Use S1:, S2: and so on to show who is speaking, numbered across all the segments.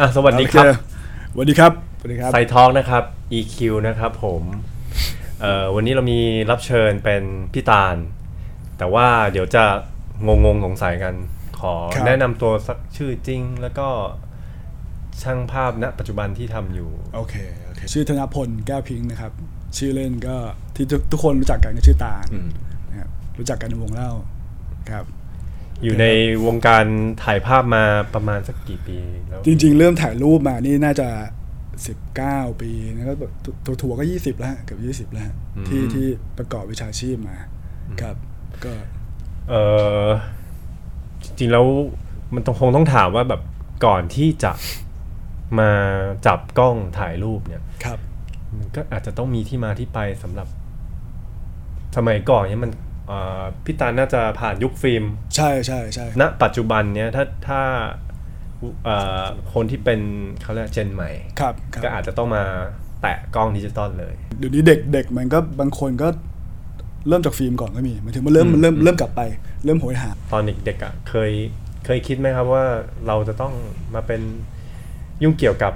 S1: อะสวัสดีครับ
S2: โอเสวัสดีครับสวัสดีครับ
S1: ไซทองนะครับ EQ นะครับผมเอ่อวันนี้เรามีรับเชิญเป็นพี่ตาล แต่ว่าเดี๋ยวจะงงงๆสงสัยกัน ขอ
S2: ครับ
S1: แนะนำตัวสักชื่อจริง แล้วก็ช่างภาพณปัจจุบันที่ทำอยู่
S2: โอเคโอเค ชื่อธนพลแก้วพิงค์นะครับ ชื่อเล่นก็ที่ทุกทุกคนรู้จักกันก็ชื่อตาล
S1: อืม
S2: นะครับรู้จักกันในวงเล่าครับ
S1: อยู่ในวงการถ่ายภาพมาประมาณสักกี่ปีแล้ว
S2: จริง ๆ เริ่มถ่ายรูปมานี่น่าจะ19ปีนะก็แบบตัวทัวร์ก็20แล้วฮะเกือบ20แล้วฮะที่ที่ประกอบวิชาชีพมาครับ ก็
S1: เออจริงๆแล้วมันต้องคงต้องถามว่าแบบก่อนที่จะมาจับกล้องถ่ายรูปเนี่ย
S2: ครับ
S1: มันก็อาจจะต้องมีที่มาที่ไปสำหรับ สมัยก่อนเนี่ยมันเอ่อ พี่ตาลน่าจะผ่านยุคฟิล์ม
S2: ใช่ใช่ใช่
S1: ณปัจจุบันเนี่ยถ้าถ้าเอ่อคนที่เป็นเขาเรียกเจนใหม่
S2: ครับครับ
S1: ก็อาจจะต้องมาแตะกล้องดิจิตอลเลย
S2: เดี๋ยวนี้เด็กเด็กมันก็บางคนก็เริ่มจากฟิล์มก่อนก็มีหมายถึงมันเริ่ม
S1: อืม
S2: มันเริ่ม
S1: อืม
S2: เริ่มกลับไปเริ่มโหยหา
S1: ตอนเด็กๆอะเคยเคยคิดไหมครับว่าเราจะต้องมาเป็นยุ่งเกี่ยวกับ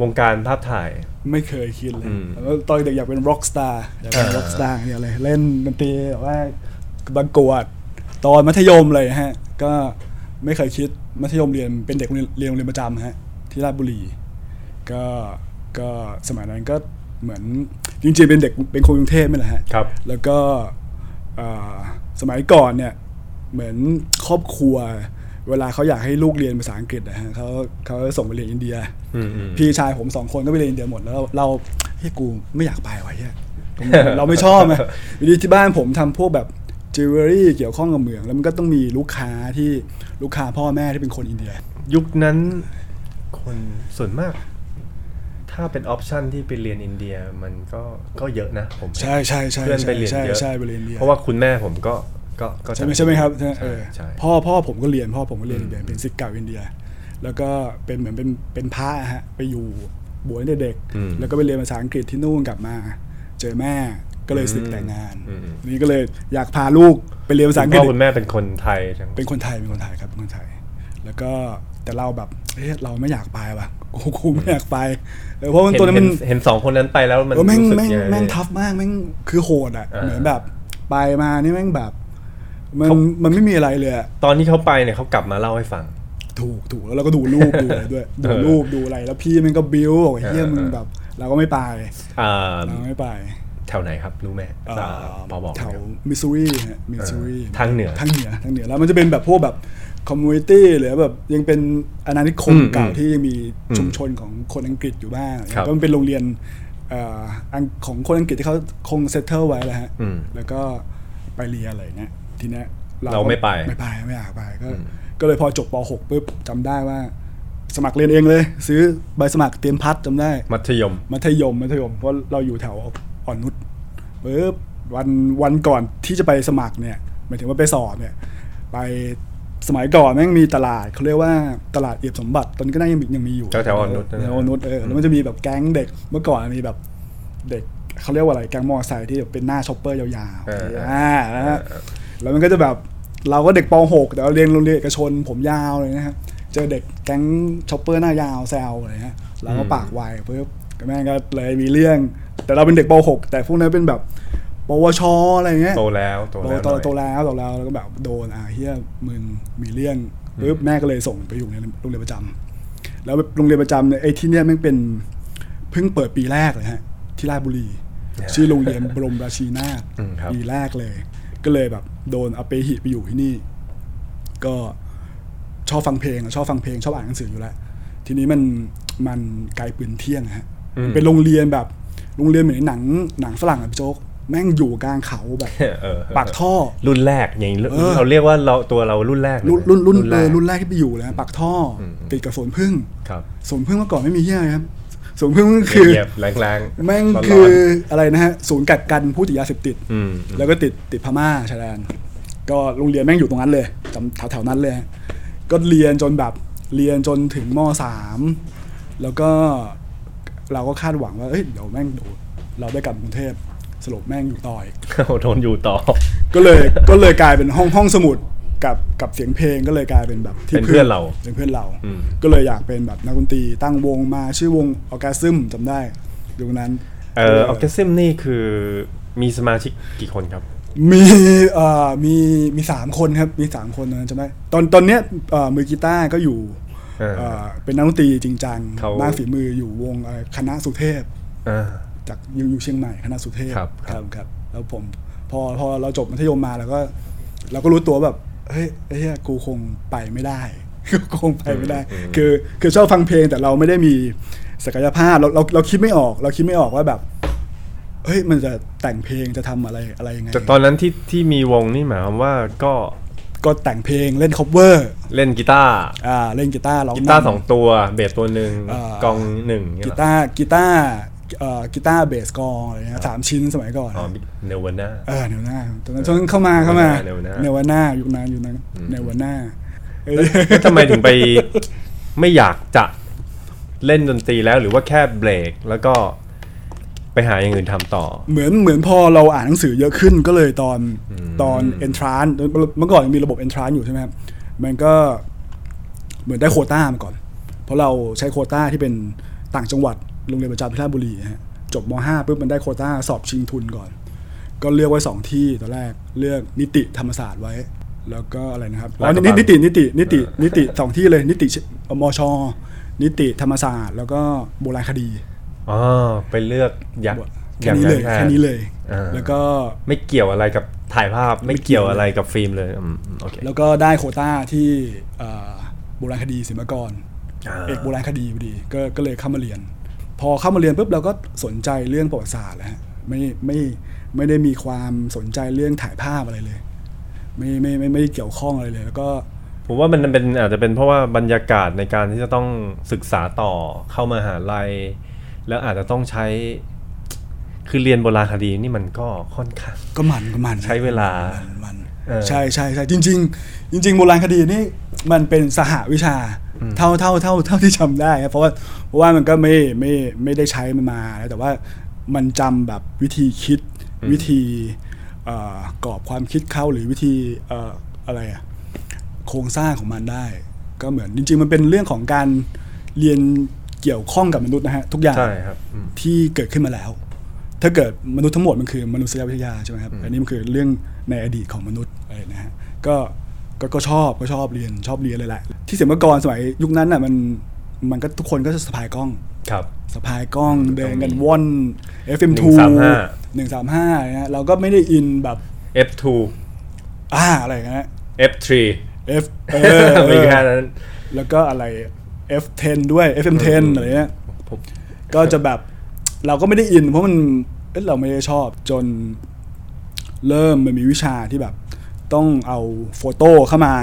S1: วงการภาพถ่าย
S2: ไม่เคยคิดเลย
S1: อืม
S2: แล้วตอนเด็กอยากเป็น rock star อยากเป็น
S1: อ่า
S2: rock star เนี่ยเลยเล่นดนตรีแบบว่า บังกวดตอนมัธยมเลยฮะ ก็ไม่เคยคิดมัธยมเรียนเป็นเด็กโรงเรียนเรียนโรงเรียนประจำฮะที่ราชบุรี ก็ก็สมัยนั้นก็เหมือนจริงๆเป็นเด็กเป็นคนกรุงเทพนี่แหละฮะ
S1: ครับ
S2: แล้วก็เอ่อสมัยก่อนเนี่ยเหมือนครอบครัว เวลาเขาอยากให้ลูกเรียนภาษาอังกฤษนะฮะเขาเขาส่งไปเรียนอินเดีย
S1: อืมอืม
S2: พี่ชายผมสองคนก็ไปเรียนอินเดียหมดแล้วเราเราเฮ้ยกูไม่อยากไปว่ะเฮียผมเราไม่ชอบไงอยู่ดีที่บ้านผมทำพวกแบบ จิวเวลรี่เกี่ยวข้องกับเหมือง แล้วมันก็ต้องมีลูกค้าที่ลูกค้าพ่อแม่ที่เป็นคนอินเดีย
S1: ยุคนั้นคนส่วนมาก ถ้าเป็น option ที่ไปเรียนอินเดียมันก็ก็เยอะนะผม
S2: ใช่ใช่ใช่
S1: เพื่อนไปเรียน
S2: ใช่
S1: เยอะ
S2: ใช่ไปเรียนอินเดีย
S1: เพราะว่าคุณแม่ผมก็ก็ก็
S2: ใช่ไหมใช่ไหมครับใช่ไหมเอ
S1: ใช่
S2: อ
S1: ใช่
S2: พ่อพ่อผมก็เรียนพ่อผมก็เรียน
S1: อืม
S2: อินเดียเป็นศิษย์เก่าอินเดีย แล้วก็เป็นเหมือนเป็นเป็นพระอะฮะไปอยู่บวชตั้งแต่เด็ก
S1: อืม
S2: แล้วก็ไปเรียนภาษาอังกฤษที่นู่นกลับมา เจอแม่ ก็เลยสึกแต่งงาน
S1: อืมอืม
S2: นี่ก็เลยอยากพาลูกไปเรียนภาษาอังก
S1: พ่
S2: ฤ
S1: อ
S2: ษ
S1: คุณแม่เป็นคนไทยทั้ง
S2: เป็นคนไทยเป็นคนไทยครับเป็นคนไทย แล้วก็แต่เราแบบเอ๊ะเราไม่อยากไปว่ะกูกูไม่อยากไปเออเพราะว่า
S1: เห็น
S2: ตัวนั้น
S1: เห็
S2: มันน
S1: เห็นสองคนนั้นไปแล้วมัน
S2: เออแม่ง
S1: รู้สึก
S2: แม่ง
S1: ยังไง
S2: แม่งทัฟมากแม่งคือโหดอะ
S1: อ่า
S2: เหมือนแบบไปมานี่แม่งแบบ มัน
S1: เขา
S2: มันไม่มีอะไรเลยอะ
S1: ตอนที่เขาไปเนี่ยเขากลับมาเล่าให้ฟัง
S2: ถูกถูกแล้วเราก็ดูรูปดูอะไรด้วยดู
S1: เออ
S2: รูปดูอะไรแล้วพี่มันก็บิ้วบอกเฮีย
S1: เออ
S2: มึงแบบ เราก็ไม่ไป
S1: อ่า
S2: เราไม่ไป
S1: แถวไหนครับรู้ไหม
S2: เอ่อ
S1: อ่าพอบอกไหม
S2: แถว
S1: ครับ
S2: มิสซูรีฮะมิสซูรี
S1: ทางเหนือ
S2: ทางเหนือทางเหนือแล้วมันจะเป็นแบบพวกแบบ community หรือแบบยังเป็นอาณานิคม
S1: อืม
S2: เก่า
S1: อืม
S2: ที่ยังมี
S1: อืม
S2: ชุมชนของคนอังกฤษอยู่บ้าง
S1: ครับ
S2: ก็มันเป็นโรงเรียนเอ่ออังของคนอังกฤษที่เขาคงเซตเทิลไว้แล้วฮะ
S1: อืม
S2: แล้วก็ไปเรียนอะไรเงี้ยทีเนี้ย
S1: เราไม่ไป
S2: ไม่ไปไม่อยากไปก็
S1: อืม
S2: ก็เลยพอจบป .6 ปุ๊บจำได้ว่า สมัครเรียนเองเลย ซื้อใบสมัครเตรียมพัดจำได้
S1: มัธยม
S2: มัธยมมัธยมเพราะเราอยู่แถว อ่อนนุชปุ๊บวันวันก่อนที่จะไปสมัครเนี่ยหมายถึงว่าไปสอบเนี่ยไปสมัยก่อนแม่งมีตลาดเขาเรียกว่าตลาดเอียบสมบัติตอนนี้ก็น่ายังมียังมีอยู่
S1: แถวๆอ่อนนุชนะ
S2: แถวอ่อนนุชเออแล้วมันจะมีแบบแก๊งเด็กเมื่อก่อนมีแบบเด็กเขาเรียกว่าอะไรแก๊งมอเตอร์ไซค์ที่แบบเป็นหน้า chopper ยาวๆ
S1: เออ
S2: อ่านะฮะแล้วมันก็จะแบบเราก็เด็กป .6 แต่เราเรียนโรงเรียนเอกชนผมยาวเลยนะครับเจอเด็กแก๊ง chopper หน้ายาวแซวอะไรเงี้ยเราก็ปากไวปุ๊บก็แม่งก็เลยมีเรื่อง แต่เราเป็นเด็กป .6 แต่พวกนั้นเป็นแบบปวชอะไรเงี้ย
S1: โตแล้วโต
S2: โต
S1: แล้ว
S2: โต
S1: หน่อย
S2: โตแล้วโตแล้วแล้วก็แบบโดนอะเฮียมึงมีเรื่องปุ๊บแม่ก็เลยส่งไปอยู่ในโรงเรียนประจำแล้วโรงเรียนประจำเนี่ยไอ้ที่เนี่ยแม่งเป็นเพิ่งเปิดปีแรกเลยฮะ ที่ราชบุรี ชื่อโรงเรียนบรมราชีนาถ
S1: อืมครับ
S2: ปีแรกเลย ก็เลยแบบโดนเอาไปหิไปอยู่ที่นี่ ก็ชอบฟังเพลงอะชอบฟังเพลงชอบอ่านหนังสืออยู่แล้วทีนี้มันมันไกลปืนเที่ยงอะฮะ
S1: อืม
S2: เป็นโรงเรียนแบบ โรงเรียนเหมือนในหนังหนังฝรั่งอะพี่โจ๊กแม่งอยู่กลางเขาแบบ
S1: เออ
S2: ปากท่อ
S1: รุ่นแรกอย่างนี้
S2: เออ
S1: เราเรียกว่าเราตัวเรารุ่นแรกเลย
S2: รุ่นรุ่นรุ่นเอ
S1: แร
S2: อกรุ่นแรกที่ไปอยู่เลยนะปากท่ออ
S1: ม
S2: ติดกับสวนพึ่ง
S1: ครับ
S2: สวนพึ่งเมื่อก่อนไม่มีเฮียอะไรครับสวนพึ่งมันคือ
S1: เงียบๆแรง
S2: แม่ง
S1: ร้นๆ
S2: คืออะไรนะฮะศูนย์กักกันผู้ติดยาเสพติด
S1: อืม
S2: แล้วก็ติดติดพม่าชายแดนก็โรงเรียนแม่งอยู่ตรงนั้นเลยจำแถวๆนั้นเลยฮะก็เรียนจนแบบเรียนจนถึงมสามแล้วก็ เราก็คาดหวังว่าเอ้ยเดี๋ยวแม่งเดี๋ยวเราได้กลับกรุงเทพสรุปแม่งอยู่ต่ออีก
S1: โดนอยู่ต่อ
S2: ก็เลยก็เลยกลายเป็นห้องห้องสมุดกับกับเสียงเพลงก็เลยกลายเป็นแบบที่
S1: เป็นเพื่อนเรา
S2: เป็นเพื่อนเรา
S1: อืม
S2: ก็เลยอยากเป็นแบบนักดนตรีตั้งวงมาชื่อวงออแกซึมจำได้ยุคนั้น
S1: เอ่อออเคซิมนี่คือมีสมาชิกกี่คนครับ
S2: มีเอ่อมีมีสามคนครับมีสามคนตอนนั้นจำได้ตอนตอนเนี้ยเอ่อมือกีตาร์ก็อยู่
S1: เออ
S2: เอ่อเป็นนักดนตรีจริงจัง
S1: เขา
S2: มากฝีมืออยู่วงเอ่อคณะสุเทพ
S1: อ่า
S2: จากอยู่อยู่เชียงใหม่คณะสุเทพ
S1: ครับครับ
S2: ครับ แล้วผมพอพอเราจบมัธยมมาแล้วก็ เราก็รู้ตัวแบบเฮ้ยไอ้เหี้ยกูคงไปไม่ได้กูคงไปไม่ได้ คือคือชอบฟังเพลงแต่เราไม่ได้มีศักยภาพเราเราเราคิดไม่ออก เราคิดไม่ออกว่าแบบเฮ้ยมันจะแต่งเพลงจะทำอะไรอะไรยังไง
S1: แต่ตอนนั้นที่ที่มีวงนี่หมายความว่าก็
S2: ก็แต่งเพลงเล่น cover
S1: เล่นกีตาร์
S2: อ่าเล่นกีตาร์ร้อง
S1: กีตาร์
S2: นำ
S1: สองตัวเบสตัวหนึ่ง
S2: อ่าก
S1: องหนึ่งเนี่ย
S2: กี
S1: เหรอ
S2: ตาร์กีตาร์เอ่อกีตาร์เบสกลองอะไรเงี้ยสามชิ้นสมัยก่อน
S1: อ๋อเนวาน่า
S2: เออเนวนาตอนนั้นช่วงเข้ามาเข้ามา
S1: เนวนา
S2: เนวนายุคนั้นยุคนั้นเนวนาเออ
S1: ทำไมถึงไปไม่อยากจะเล่นดนตรีแล้วหรือว่าแค่เบรกแล้วก็ ไปหาอย่างอื่นทำต่อ
S2: เหมือนเหมือนพอเราอ่านหนังสือเยอะขึ้นก็เลยตอนตอน entrance เมื่อก่อนยังมีระบบ entrance อยู่ใช่ไหมครับมันก็เหมือนได้โควต้ามาก่อน เพราะเราใช้โควต้าที่เป็นต่างจังหวัดโรงเรียนประจำที่ราชบุรีฮะจบม .5 ปุ๊บมันได้โควต้าสอบชิงทุนก่อน ก็เลือกไว้สองที่ตอนแรกเลือกนิติธรรมศาสตร์ไว้ แล้วก็อะไรนะครับอ๋อ
S1: ลาดกระบั
S2: นิ
S1: ง
S2: นิตินิตินิตินิติสองที่เลยนิติมชนิติธรรมศาสตร์ แล้วก็โบราณคดี
S1: อ๋อไปเลือกอยาก
S2: แค่นี้เลย
S1: อาก
S2: แค่นี้เลย
S1: อ่า
S2: แล้วก็
S1: ไม่เกี่ยวอะไรกับถ่ายภาพไม่เกี่ยวอะไรกับฟิล์มเลยอืมโอเค
S2: แล้วก็ได้โควต้าที่เอ่อโบราณคดีศิลปากร
S1: อ่า
S2: เอกโบราณคดีพอดีก็ก็เลยเข้ามาเรียน พอเข้ามาเรียนปุ๊บเราก็สนใจเรื่องประวัติศาสตร์แล้วฮะไม่ไม่ไม่ได้มีความสนใจเรื่องถ่ายภาพอะไรเลย ไม่ไม่ไม่ไม่ได้เกี่ยวข้องอะไรเลย แล้วก็
S1: ผมว่ามันเป็นอาจจะเป็นเพราะว่าบรรยากาศในการที่จะต้องศึกษาต่อเข้ามาหาลัย แล้วอาจจะต้องใช้ คือเรียนโบราณคดีนี่มันก็ค่อนข้าง
S2: ก็มันก็มัน
S1: ใช้เวลา
S2: นมัน
S1: เออ
S2: ใช่ใช่ใช่จริง ๆ จริง ๆ โบราณคดีนี่มันเป็นสหวิชาเท่าเท่าเท่าเท่าที่จำได้ครับเพราะว่าเพราะว่ามันก็ไม่ไม่ไม่ได้ใช้มันมาแต่ว่ามันจำแบบวิธีคิดวิธีเอ่อกรอบความคิดเข้าหรือวิธีเอ่ออะไรอะโครงสร้างของมันได้ ก็เหมือนจริง ๆ มันเป็นเรื่องของการเรียน เกี่ยวข้องกับมนุษย์นะฮะทุกอย่าง
S1: ใช่ครับอืม
S2: ที่เกิดขึ้นมาแล้ว ถ้าเกิดมนุษย์ทั้งหมดมันคือมนุษยวิทยาใช่ไหมครับอันนี้มันคือเรื่องในอดีตของมนุษย์อะไรนะฮะก็ก็ก็ชอบก็ชอบเรียนชอบเรียนเลยแหละที่เสียเมื่อก่อนสมัยยุคนั้นน่ะมันมันก็ทุกคนก็จะสะพายกล้อง
S1: ครับ
S2: สะพายกล้อง
S1: อืม
S2: เดินกัน
S1: ต้องมี
S2: ว่อน FM2
S1: 135
S2: หนึ่งสามห้านะเราก็ไม่ได้อินแบบ
S1: F2
S2: อ่าอะไรอย่างเงี้ย
S1: F3
S2: F เออเอ
S1: มี
S2: อ
S1: แค่นั้น
S2: แล้วก็อะไร F10 ด้วย FM10
S1: อืม
S2: อะไรเงี้ย
S1: ผม
S2: ก็จะแบบเราก็ไม่ได้อิน เพราะมันเอ้ยเราไม่ได้ชอบจนเริ่มมันมีวิชาที่แบบ ต้องเอาโฟโต้เข้ามา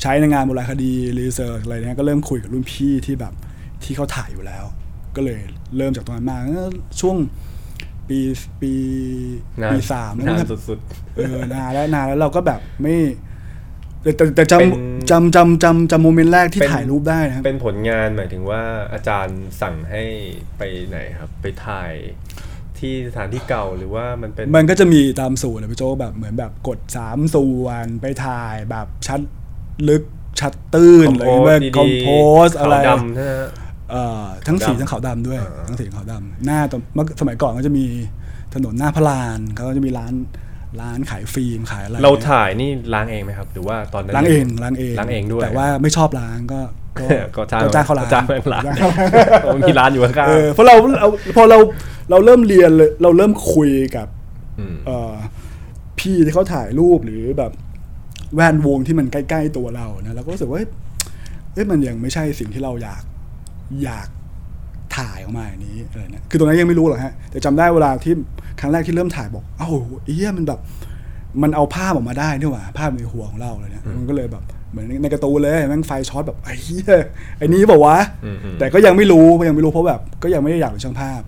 S2: ใช้ในงานโบราณคดีรีเสิร์ชอะไรเนี้ยก็เริ่มคุยกับรุ่นพี่ที่แบบที่เขาถ่ายอยู่แล้ว ก็เลยเริ่มจากตรงนั้นมาเออช่วงปีปี
S1: นาน
S2: ปีสามแล้ว
S1: นาน
S2: นะครับ
S1: สุด
S2: เออนานแล้วนานแล้วเราก็แบบไม่ แต่แต่แต่จ
S1: เป็นำ
S2: จำจำจำจำโมเมนต์แรกที่
S1: เป็น
S2: ถ่ายรูปได้นะครับ
S1: ๆเป็นผลงานหมายถึงว่าอาจารย์สั่งให้ไปไหนครับ ไปถ่ายที่สถานที่เก่าหรือว่ามันเป็น
S2: มันก็จะมีตามสูตรนะพี่โจกแบบเหมือนแบบกดสามส่วนไปถ่ายแบบชัดลึกชัดตื้นอะไร
S1: Compose
S2: เงี้ย
S1: ดีๆ
S2: คอมโพสอะไร
S1: ขาวดำใช่ไหมฮะ
S2: เอ่อทั้งสี
S1: ขาวดำ
S2: ทั้งขาวดำด้วย
S1: อ่า
S2: ทั้งสีทั้งขาวดำหน้าตอนเมื่อสมัยก่อนก็จะมีถนนหน้าพระลานเขาก็จะมีร้าน ร้านขายฟิล์มขายอะไร
S1: เราถ่ายนี่ล้างเองไหมครับ หรือว่าตอนนั้น
S2: ล้างเองล้างเอง
S1: ล้างเองด้วย
S2: แต่ว่าไม่ชอบล้างก็ก็
S1: ก็จ้าง
S2: ก็จ้างเขาล้าง
S1: จ้างเขาล้าง
S2: จ้างเขาล้าง
S1: โอ้มีร้านอยู่ข้าง
S2: เออเพราะเราเราพอเราเราเริ่มเรียนเลยเราเริ่มคุยกับ
S1: ๆอืม
S2: เอ่อพี่ที่เขาถ่ายรูปหรือแบบแวดวงที่มันใกล้ ๆ ตัวเรานะเราก็รู้สึกว่าเฮ้ยเอ้ยมันยังไม่ใช่สิ่งที่เราอยากอยากถ่ายออกมาอย่างนี้อะไรเนี่ยคือตรงนั้นยังไม่รู้หรอกฮะแต่จำได้เวลาที่ ครั้งแรกที่เริ่มถ่ายบอก เอ้าไอ้เหี้ยมันแบบ มันเอาภาพออกมาได้นี่หว่า ภาพในหัวของเราเลยเนี่ยมันก็เลยแบบเหมือนในการ์ตูนเลยแม่งไฟช็อตแบบไอ้เหี้ยไอ้นี้บอกว่าวะ
S1: อืมอืม
S2: แต่ก็ยังไม่รู้ก็ยังไม่รู้เพราะแบบ ก็ยังไม่ได้อยากเป็นช่างภาพ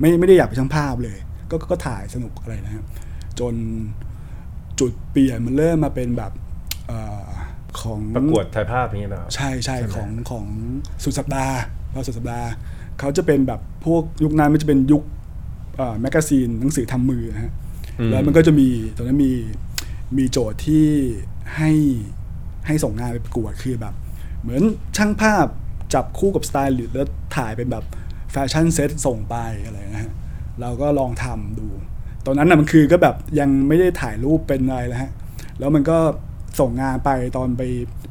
S2: ไม่ไม่ได้อยากเป็นช่างภาพเลย ก็ก็ก็ถ่ายสนุกอะไรนะครับจนจุดเปลี่ยนมันเริ่มมาเป็นแบบเออของ
S1: ประกวดถ่ายภาพอย่างเงี้ยนะครับ
S2: ใช่ใช่
S1: ใช่ไหม
S2: ของของสุดสัปดาห์พอสุดสัปดาห์เขาจะเป็นแบบพวกยุคนั้นมันจะเป็นยุคเอ่อ magazine หนังสือทำมือฮะ
S1: อืม
S2: แล้วมันก็จะมีตอนนั้นมีมีโจทย์ที่ให้ให้ส่งงานไปประกวดคือแบบ เหมือนช่างภาพจับคู่กับสไตล์แล้วถ่ายเป็นแบบ fashion set ส่งไปอะไรนะฮะเราก็ลองทำดู ตอนนั้นน่ะมันคือก็แบบยังไม่ได้ถ่ายรูปเป็นอะไรแล้วฮะแล้วมันก็ส่งงานไปตอนไป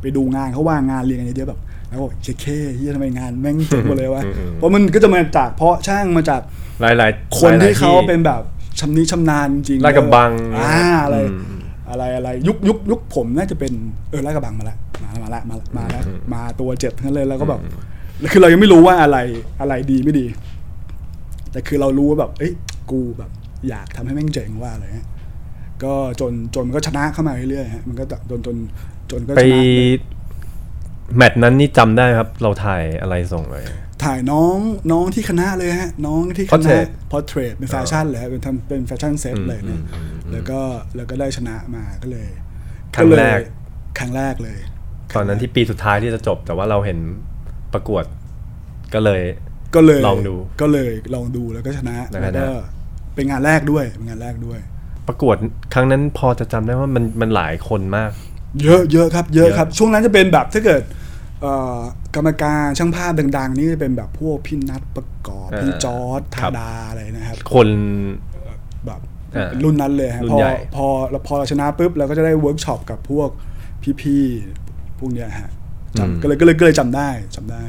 S2: ไปดูงานเขาว่างงานเรียงกันเยอะๆแบบแล้วก็บอกเจ๊เคเฮียทำไมงานแม่งเจ๋งหมดเลยวะ
S1: อืม
S2: เพราะมันก็จะมาจากเพราะช่างมาจาก
S1: หลายๆ
S2: คน
S1: หลยๆ
S2: ที่เขาเป็นแบบชำนิชำนาญจริงๆ
S1: ลาดกระบัง
S2: อ่าอะไร
S1: อืม
S2: อะไรอะไรยุคยุคยุคผมน่าจะเป็นเออลาดกระบังมาละมาละมาละมาละมาแล้วมาตัวเจ็บทั้งนั้นเลยแล้วก็แบบคือเรายังไม่รู้ว่าอะไรอะไรดีไม่ดี แต่คือเรารู้ว่าแบบ เอ้ยกูแบบ อยากทำให้แม่งเจ๋งว่าอะไรเงี้ยก็จนจนมันก็ชนะเข้ามาเรื่อยๆฮะมันก็จนจนจนก็
S1: ไป
S2: ชนะ
S1: match นั้นนี่จำได้ครับ เราถ่ายอะไรส่งไป
S2: ถ่ายน้องน้องที่คณะเลยฮะ น้องที่คณะ
S1: Portrait
S2: พอร์เทรตเป็นแฟชั่นเลยฮะเป็นทำเป็น fashion set
S1: อืม
S2: เลยเนี่ย
S1: อืมอืม
S2: แล้วก็แล้วก็ได้ชนะมาก็เลย
S1: ครั้งแรก
S2: เลยครั้งแรกเลย
S1: ตอนนั้นที่ปีสุดท้ายที่จะจบ แต่ว่าเราเห็นประกวดก็เลย
S2: ก็เลย
S1: ลองดู
S2: ก็เลยลองดูแล้วก็ชนะ
S1: แล้วก็
S2: แล้วก็
S1: ได้
S2: เป็นงานแรกด้วยเป็นงานแรกด้วย
S1: ประกวดครั้งนั้นพอจะจำได้ว่ามันมันหลายคนมาก
S2: เยอะเยอะครับเยอะ
S1: เยอะ
S2: ครับ ช่วงนั้นจะเป็นแบบถ้าเกิดเอ่อ กรรมการช่างภาพดังๆ นี่จะเป็นแบบพวกพี่นัทประกอบ พี่จอร์ดธาดาอะไรนะครับ
S1: คน
S2: แบบ
S1: อ่า
S2: รุ่นนั้นเลยฮะ
S1: รุ่น
S2: พอ
S1: ใหญ่
S2: พอเราพอเราชนะปุ๊บเราก็จะได้เวิร์กช็อปกับพวกพี่ๆพวกเนี้ยฮะจำก็เลยก็เลยก็เลยจำได้จำได้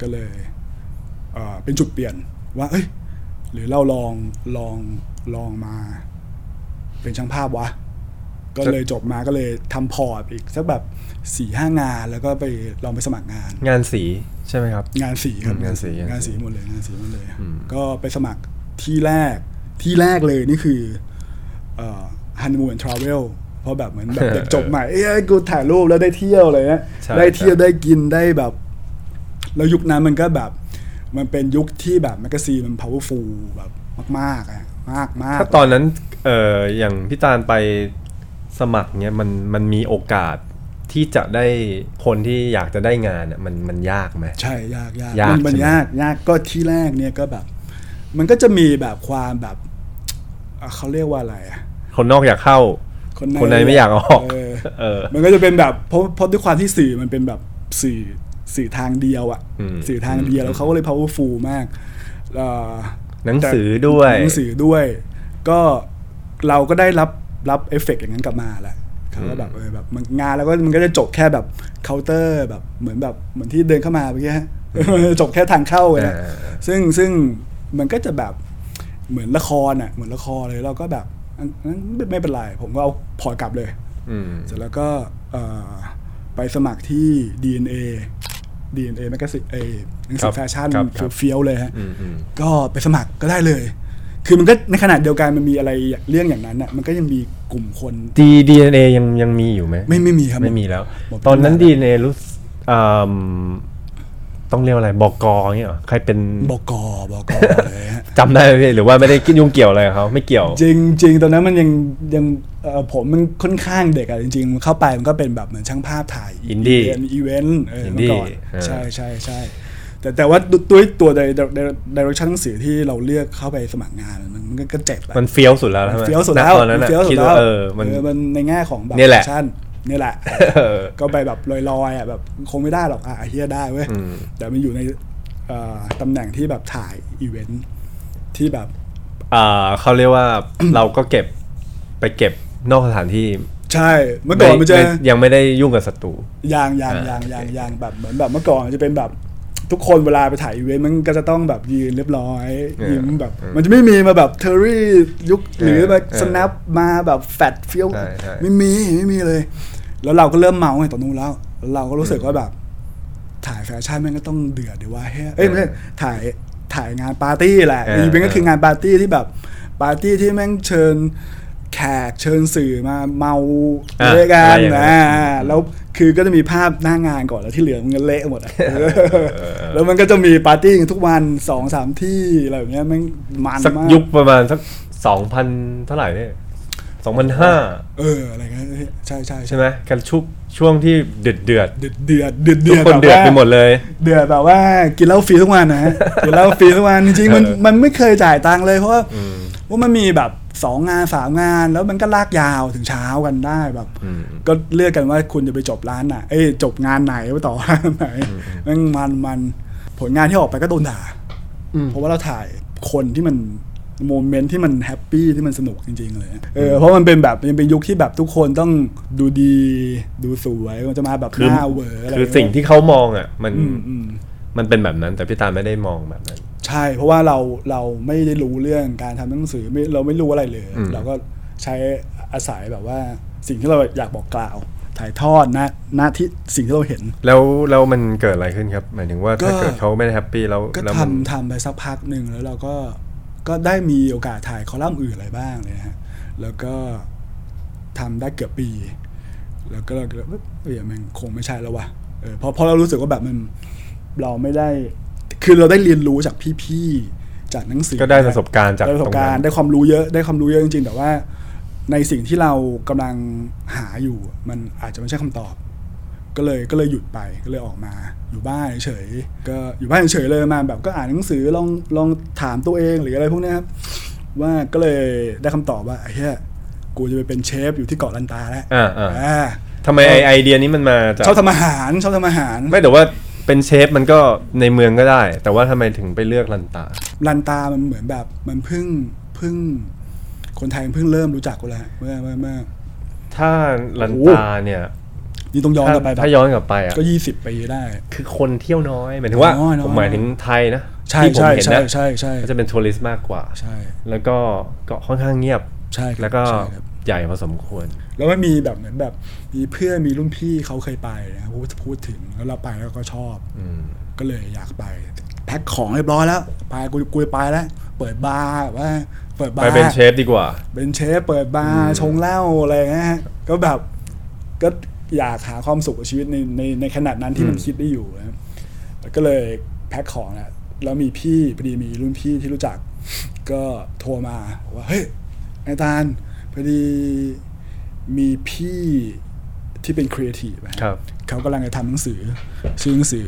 S2: ก็เลยเอ่อเป็นจุดเปลี่ยนว่า เอ้ย หรือเราลองลองลองมา เป็นช่างภาพวะ ก็เลยจบมาก็เลยทำ port อีกสักแบบ สี่ห้างานแล้วก็ไปลองไปสมัครงาน
S1: งานสีใช่ไหมครับ
S2: งานสีครับ
S1: อืมงานสี
S2: งานสีหมดเลยงานสีหมดเลย
S1: อืม
S2: ก็ไปสมัครที่แรกที่แรกเลยนี่คือ Honeymoon Travel เพราะแบบเหมือนแบบเด็กจบใหม่เอ้ยกูถ่ายรูปแล้วได้เที่ยวอะไรเงี้ย
S1: ใช่
S2: ได้เที่ยว
S1: ใช่
S2: ได้กินได้แบบแล้วยุคนั้นมันก็แบบมันเป็นยุคที่แบบ magazine มัน powerful แบบมากๆอะมากมาก
S1: ถ้าตอนนั้นเอออย่างพี่ตาลไปสมัครเนี้ยมันมันมีโอกาส ที่จะได้คนที่อยากจะได้งานอะมันมันยากไหม
S2: ใช่ยากยาก
S1: ยาก
S2: มันมัน
S1: ใช่ไหม
S2: ยากยากก็ที่แรกเนี่ยก็แบบ มันก็จะมีแบบความแบบอะเขาเรียกว่าอะไรอะ
S1: คนนอกอยากเข้า
S2: คนใน
S1: คนในไม่อยากออก
S2: เออ
S1: เออ
S2: มันก็จะเป็นแบบเพราะเพราะด้วยความที่สื่อมันเป็นแบบสื่อสื่อทางเดียวอะ
S1: อืม
S2: สื่อทางเดียวแล้วเขาก็เลย powerful มากเอ่อ
S1: หนังสือด้วย
S2: หนังสือด้วย ก็เราก็ได้รับรับเอฟเฟกต์อย่างนั้นกลับมาแหละ เขาก็แบบเออแบบมันงานแล้วก็มันก็จะจบแค่แบบเคาน์เตอร์แบบเหมือนแบบเหมือนที่เดินเข้ามาเมื่อกี้ฮะจบแค่ทางเข้าเลยนะ
S1: อ่า
S2: ซึ่งซึ่งมันก็จะแบบเหมือนละครอะเหมือนละครเลยเราก็แบบอันนั้นไม่ไม่เป็นไรผมก็เอา port กลับเลย
S1: อืม
S2: เสร็จแล้วก็เอ่อไปสมัครที่ DNA DNA magazine เอหนังสื
S1: ครั
S2: บแฟชั่น
S1: ครับครับ
S2: เฟี้ยวๆเลยฮะ
S1: อืมอืม
S2: ก็ไปสมัครก็ได้เลย คือมันก็ในขณะเดียวกันมันมีอะไรเรื่องอย่างนั้นอะมันก็ยังมีกลุ่มคน
S1: ดีดีเอยังยังมีอยู่ไหม
S2: ไม่ไม่มีครับ
S1: ไม่มีแล้ว
S2: หมด
S1: ตอนนั้น
S2: ไป
S1: ดี
S2: แล้ว
S1: เอรู้สึกอืมต้องเรียกว่าอะไรบอกกเงี้ยเหรอใครเป็น
S2: บกบกเลยฮะ
S1: จำได้ไหมพี่หรือว่าไม่ได้ยุ่งเกี่ยวอะไรกับเขาไม่เกี่ยว
S2: จริงจริงตอนนั้นมันยังยังเอ่อผมมันค่อนข้างเด็กอะจริงๆ เข้าไปมันก็เป็นแบบเหมือนช่างภาพถ่าย
S1: Indie
S2: อีเวนต์เออ
S1: Indie
S2: เมื่อก่อน
S1: เออ
S2: ใช่ใช่ใช่ แต่แต่ว่าด้วยตัวใน direction หนังสือที่เราเลือกเข้าไปสมัครงานมันมันก็เจ็บอะ
S1: มันเฟี้ยวสุดแล้วใช่ไหม
S2: เฟี้ยวสุดแล้ว
S1: ณตอนนั้น
S2: มั
S1: อะ
S2: เฟี้ยวสุดแล้
S1: ว่าเออมัน
S2: เออมันในแง่ของแบบ
S1: เนี่ยแหละ
S2: แฟชั่นนี่แหละ
S1: เออ
S2: ก็ไปแบบลอยๆอะแบบคงไม่ได้หรอกอะเหี้ยได้เว้ย
S1: อืม
S2: แต่มันอยู่ในเอ่อตำแหน่งที่แบบถ่ายอีเวนต์ที่แบบ
S1: อ่าเขาเรียกว่าเราก็เก็บไปเก็บนอกสถานที่
S2: ใช่เมื่อก่อนมันจะ
S1: ไยังไม่ได้ยุ่งกับศัตรู
S2: ยางยาง
S1: อ่ายา
S2: ง
S1: โอเค
S2: ยางยางแบบเหมือนแบบเมื่อก่อนมันจะเป็นแบบ ทุกคนเวลาไปถ่ายอีเวนต์มันก็จะต้องแบบยืนเรียบร้อยยิ้มแบบ มันจะไม่มีมาแบบเทอรี่ยุคหรือมาสแนปมาแบบแฟตเฟี้ยว
S1: ใช่ใช่
S2: ไม่มีไม่มีเลย แล้วเราก็เริ่มเมาไงตอนนู้นแล้วแล้วเราก็รู้สึกว่าแบบ ถ่ายแฟชั่นแม่งก็ต้องเดือดดีว่าเฮ้ยเอ้ยไม่ใช่ถ่ายถ่ายงานปาร์ตี้แหละ
S1: เออ
S2: อีเวนต์ก็คืองานปาร์ตี้ที่แบบปาร์ตี้ที่แม่งเชิญ แขกเชิญสื่อมาเมา
S1: อะ
S2: เละกัน
S1: อะไรอย่างนั้
S2: นะ
S1: น
S2: แล้วคือก็จะมีภาพหน้างานก่อนแล้วที่เหลือมันก็เละหมดอะแล้วมันก็จะมีปาร์ตี้กันทุกวันสองสามที่อะไรแบบเนี้ยแม่งมัน
S1: สัก
S2: มาก
S1: ยุคประมาณสักสองพันเท่าไหร่เนี่ยสองพันห้า
S2: เอออะไรเงี้ยใช่ใช่
S1: ใช่ไหมกันชุกช่วงที่เดือดเดือด
S2: เดือดเดือดเดือด
S1: ๆ
S2: เดื
S1: ทุก
S2: อด
S1: คน
S2: แบบ
S1: เดือด
S2: ว่า
S1: ไปหมดเลย
S2: เดือดแบบว่ากินเหล้าฟรีทุกวันนะฮะกินเหล้าฟรีทุกวันจริงๆมัน
S1: เออ
S2: มันไม่เคยจ่ายตังค์เลยเพราะว่า
S1: อืม
S2: ว่ามันมีแบบสองงานสามงาน แล้วมันก็ลากยาวถึงเช้ากันได้แบบ
S1: อืม
S2: ก็เลือกกันว่าคุณจะไปจบร้านไหนเอ้ยจบงานไหนไปต่อร้านไหนมันมันมันผลงานที่ออกไปก็โดนด่า
S1: อืม
S2: เพราะว่าเราถ่ายคนที่มัน moment ที่มัน happy ที่มันสนุกจริงๆเลยเออเพราะมันเป็นแบบมันเป็นยุคที่แบบทุกคนต้องดูดีดูสวยมันจะมาแบบ
S1: คือ
S2: หน้าเวอร์อะไร
S1: คือสิ่งที่เขามองอะ มัน
S2: อืมอืม
S1: มันเป็นแบบนั้นแต่พี่ตาลไม่ได้มองแบบนั้น
S2: ใช่ เพราะว่าเราเราไม่ได้รู้เรื่องการทำหนังสือไม่เราไม่รู้อะไรเลย
S1: อืม
S2: เราก็ใช้อาศัยแบบว่าสิ่งที่เราอยากบอกกล่าว ถ่ายทอดนะหน้าที่สิ่งที่เราเห็น
S1: แล้วแล้วมันเกิดอะไรขึ้นครับ หมายถึงว่า
S2: ก็
S1: ถ้าเกิดเขาไม่ได้แฮปปี้แล้ว
S2: ก็
S1: แล้วมัน
S2: ทำทำไปสักพักหนึ่งแล้วเราก็ก็ได้มีโอกาสถ่ายคอลัมน์อื่นอะไรบ้างเลยนะฮะแล้วก็ทำได้เกือบปี แล้วก็เราก็เอ้ยมันคงไม่ใช่แล้วว่ะเออเพราะเพราะเรารู้สึกว่าแบบมันเราไม่ได้ คือเราได้เรียนรู้จากพี่ๆจากหนังสือ
S1: ก็ได้ประสบการณ์จาก
S2: ได้ประส
S1: ตร
S2: บ
S1: ง
S2: การ
S1: นั้
S2: ณ์
S1: น
S2: ได้ความรู้เยอะได้ความรู้เยอะจริงๆ แต่ว่า ในสิ่งที่เรากำลังหาอยู่ มันอาจจะไม่ใช่คำตอบ ก็เลยก็เลยหยุดไปก็เลยออกมาอยู่บ้านเฉยๆก็อยู่บ้านเฉยๆเลยมาแบบก็อ่านหนังสือลองลองถามตัวเองหรืออะไรพวกเนี้ยครับว่าก็เลยได้คำตอบว่าไอ้เหี้ยกูจะไปเป็นเชฟอยู่ที่เกาะลันตาแล้ว
S1: อ่าอ่า
S2: อ่า
S1: ทำไมไอไอเดียนี้มันมาจาก
S2: ชอบทำอาหารชอบทำอาหาร
S1: ไม่แต่ว่า เป็นเชฟมันก็ในเมืองก็ได้ แต่ว่าทำไมถึงไปเลือกลันตา
S2: ลันตามันเหมือนแบบมันเพิ่งเพิ่งคนไทยเพิ่งเริ่มรู้จักกูแล้วเมื่อเมื่อเมื่อ
S1: ถ้าลัน
S2: โอ้
S1: ตาเนี่ย
S2: นี่ต้องย้อน
S1: ถ้าก
S2: ลับไปแบบ
S1: ถ้าย้อนกลับไปอะ
S2: ก็ยี่สิบปีได้
S1: คือคนเที่ยวน้อยหมายถึงว่า
S2: น้อยน้อย
S1: ผมหมายถึงไทยนะ
S2: ใช่
S1: ที่ผม
S2: ใช่
S1: เห็น
S2: ใช่
S1: นะ
S2: ใช่ใช่
S1: ก็จะเป็นทัวริสต์มากกว่า
S2: ใช่
S1: แล้วก็ก็ค่อนข้างเงียบ
S2: ใช่ครับ
S1: แล้วก็
S2: ใช่ครับ
S1: ใหญ่พอสมควร
S2: แล้วมันมีแบบเหมือนแบบ มีเพื่อนมีรุ่นพี่เขาเคยไปนะพูดพูดถึงแล้วเราไปแล้วก็ชอบ
S1: อืม
S2: ก็เลยอยากไปแพ็คของเรียบร้อยแล้วไปกูกูไปแล้ว เปิดบาร์แบบว่า เปิดบาร์
S1: ไปเป็นเชฟดีกว่า
S2: เป็นเชฟเปิดบาร์ชงเหล้าอะไรอย่างเงี้ยฮะก็แบบก็อยากหาความสุขกับชีวิตในในในขนาดนั้นที่มัน
S1: อืม
S2: คิดได้อยู่นะครับแล้วก็เลยแพ็คของนะแล้วมีพี่พอดีมีรุ่นพี่ที่รู้จัก ก็โทรมาบอกว่าเฮ้ยไอาจารย์พอดีมีพี่ ที่เป็นครีเอทีฟอะฮะ
S1: ครับ
S2: เขากำลังจะทำหนังสือ ชื่อหนังสือ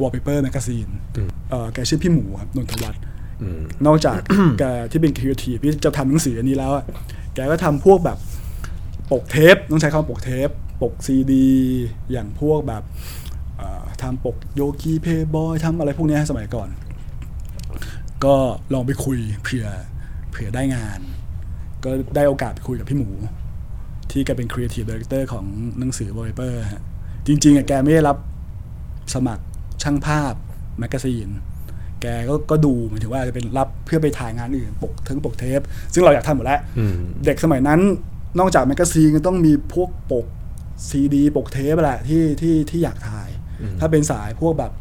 S2: Wallpaper Magazine
S1: อืม
S2: เอ่อแกชื่อพี่หมูครับนนทวัฒน์
S1: อืม
S2: นอกจากแกที่เป็นครีเอทีฟที่จะทำหนังสืออันนี้แล้วอะแกก็ทำพวกแบบปกเทป ต้องใช้คำว่าปกเทป ปกซีดี อย่างพวกแบบเอ่อทำปกโยคีเพลย์บอยทำอะไรพวกเนี้ยสมัยก่อน ก็ลองไปคุยเผื่อเผื่อได้งาน ก็ได้โอกาสไปคุยกับพี่หมู ที่แกเป็น creative director ของหนังสือ Wallpaper ฮะจริงๆอะแกไม่ได้รับสมัครช่างภาพ magazine แกก็ก็ดูหมายถึงว่าจะเป็นรับเพื่อไปถ่ายงานอื่นปกทั้งปกเทป ซึ่งเราอยากทำหมดแล้ว
S1: อืม
S2: เด็กสมัยนั้นนอกจาก magazine ก็ต้องมีพวกปกซีดีปกเทปแหละที่ที่ที่อยากถ่าย
S1: อืม
S2: ถ้าเป็นสายพวกแบบ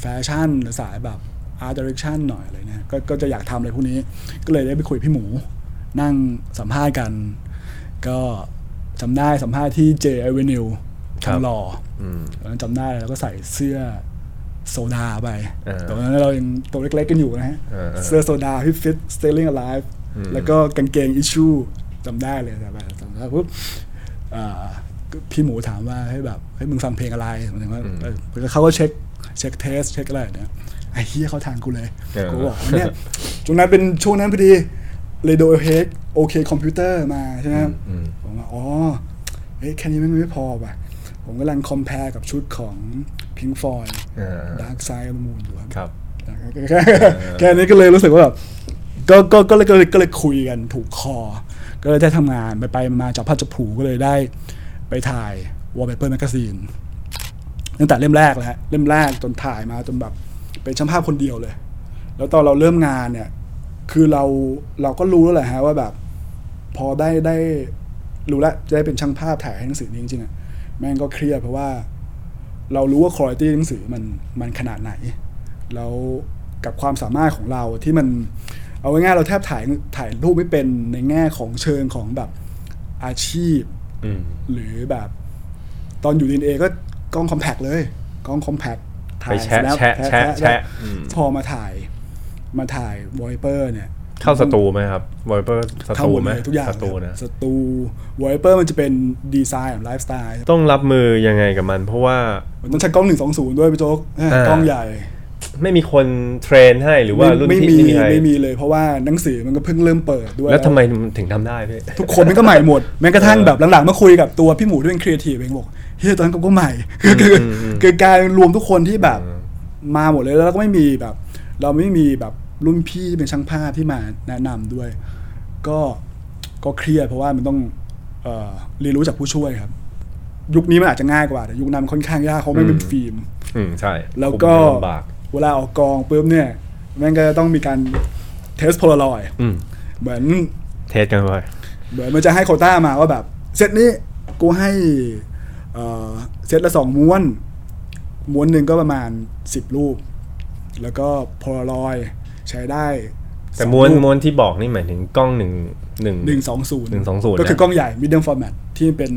S2: แฟชั่นหรือสายแบบ art direction หน่อยอะไรเนี่ยก็ก็จะอยากทำอะไรพวกนี้ ก็เลยได้ไปคุยพี่หมู นั่งสัมภาษณ์กัน ก็ จำได้สัมภาษณ์ที่ J Avenue ทองหล่อ
S1: อืม
S2: ตอนนั้นจำได้แล้วก็ใส่เสื้อโซดาไป
S1: เออ
S2: ตอนนั้นเรายังตัวเล็กๆกันอยู่นะฮะ
S1: เออเออ
S2: เสื้อโซดาพี่ fit Staying Alive
S1: อืม
S2: แล้วก็กางเกง Issue จำได้เลยแต่แบบจำได้ปุ๊บอ่าพี่หมูถามว่าให้แบบเฮ้ยมึงฟังเพลงอะไรหมายถึงว่าเออแล้วเขาก็เช็คเช็ค taste เช็คอะไรเนี่ยไอ้เหี้ยเขาทางกูเลย
S1: เออ
S2: กูบอกว่าเนี่ยช่วงนั้นเป็นช่วงนั้นพอดี Radiohead OK Computer มาใช่ไหมครับ
S1: อืม
S2: ผมว่า อ๋อ เฮ้ย แค่นี้มันไม่พอว่ะ ผมกำลัง compare กับชุดของ Pink Floyd
S1: อ่า
S2: Dark Side of the Moon อยู่ครับ
S1: ครับ
S2: แค่แค่นี้ก็เลยรู้สึกว่าแบบก็ก็ก็เลยก็เลยก็เลยคุยกันถูกคอ ก็เลยได้ทำงานไปไปมาจับพัดจับผูก็เลยได้ไปถ่าย Wallpaper Magazine ตั้งแต่เล่มแรกแล้วฮะเล่มแรกจนถ่ายมาจนแบบเป็นช่างภาพคนเดียวเลย แล้วตอนเราเริ่มงานเนี่ย คือเราเราก็รู้แล้วแหละฮะว่าแบบ พอได้ได้ รู้แล้วจะได้เป็นช่างภาพถ่ายให้หนังสือนี้จริงๆอะแม่งก็เครียดเพราะว่า เรารู้ว่าคุณภาพหนังสือมันมันขนาดไหน แล้วกับความสามารถของเราที่มันเอาง่ายๆเราแทบถ่ายถ่ายรูปไม่เป็นในแง่ของเชิงของแบบอาชีพ
S1: อืม
S2: หรือแบบ ตอนอยู่ดีเอก็กล้องคอมแพกเลยกล้องคอมแพกถ่า
S1: ไป
S2: ย
S1: แชะ
S2: snap
S1: แชะแชะแชะอืม
S2: พอมาถ่ายมาถ่ายวอยเปอร์เนี่ย
S1: เข้าสตูไหมครับวอลเปอร์ส
S2: เข้า
S1: ตู
S2: หมด
S1: ไหม
S2: เลยทุกอย่าง
S1: สตูนะ
S2: สตูวอยเปอร์มันจะเป็นดีไซน์ของไลฟ์สไตล์
S1: ต้องรับมือยังไงกับมัน เพราะว่า
S2: มันต้องใช้กล้องหนึ่งสองศูนย์ด้วยพี่โจ๊กเอ้ย
S1: อ่าก
S2: ล้องใหญ่
S1: ไม่มีคน train ให้หรือว่ารุ่นพี่
S2: ไม่มี
S1: ไม่มีใคร
S2: ไม่มีเลยเพราะว่าหนังสือมันก็เพิ่งเริ่มเปิดด้วย
S1: แล้วทำไมมันถึงทำได้พี่
S2: ทุกคนมันก็ใหม่หมดแม้กระทั่ง
S1: เออ
S2: แบบหลังๆมาคุยกับตัวพี่หมูด้วยครีเอทีฟเองบอกเฮ้ยตอนนั้นกูก็ใหม่คือคือ
S1: อืมอืม
S2: คือการรวมทุกคนที่แบบ
S1: อืม
S2: มาหมดเลยแล้วเราก็ไม่มีแบบ เราไม่มีแบบ รุ่นพี่ที่เป็นช่างภาพที่มาแนะนำด้วย ก็ก็เครียดเพราะว่ามันต้องเอ่อเรียนรู้จากผู้ช่วยครับ ยุคนี้มันอาจจะง่ายกว่าแต่ยุคนั้นมันค่อนข้างยากเพราะมันเป็นฟิล์ม
S1: อืมใช่
S2: แล้วก็
S1: คุมลำบาก
S2: เวลาออกกองปุ๊บเนี่ยแม่งก็ต้องมีการ test Polaroid อื
S1: ม
S2: เหมือน
S1: test กันไป
S2: เหมือนมันจะให้โควต้ามาว่าแบบเซตนี้กูให้เอ่อเซตละสองม้วน ม้วนหนึ่งก็ประมาณสิบรูป แล้วก็โพลารอย ใช้ได้
S1: แต่ม้วนม้วนที่บอกนี่หมายถึงกล้องหนึ่งหนึ่ง
S2: หนึ่งสองศูนย์
S1: 120
S2: ก็คือกล้องใหญ่ medium format ที่เป็น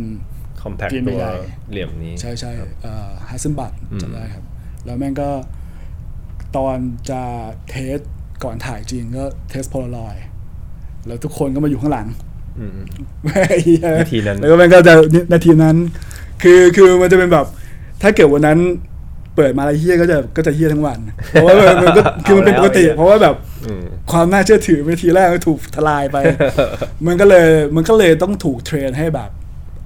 S1: compact
S2: ฟิล์ม
S1: ตัว
S2: ใหญ่
S1: เหลี่ยมนี้
S2: ใช่ใช่ Hasselblad
S1: อืม
S2: จำได้ครับ แล้วแม่งก็ตอนจะ test ก่อนถ่ายจริงก็ test Polaroid แล้วทุกคนก็มาอยู่ข้างหลัง
S1: อืมอืม
S2: เหี้ย
S1: นาทีนั้น
S2: แล้วก็มันก็จะนาทีนั้น คือคือมันจะเป็นแบบ ถ้าเกิดวันนั้น เปิดมาอะไรเฮี้ยก็จะก็จะเฮี้ยทั้งวัน เพราะว่ามันมันก็คือมันเป็นปกติ เพราะว่าแบบ
S1: อืม
S2: ความน่าเชื่อถือเวทีแรกก็ถูกทลายไป มันก็เลยมันก็เลยต้องถูกเทรนให้แบบ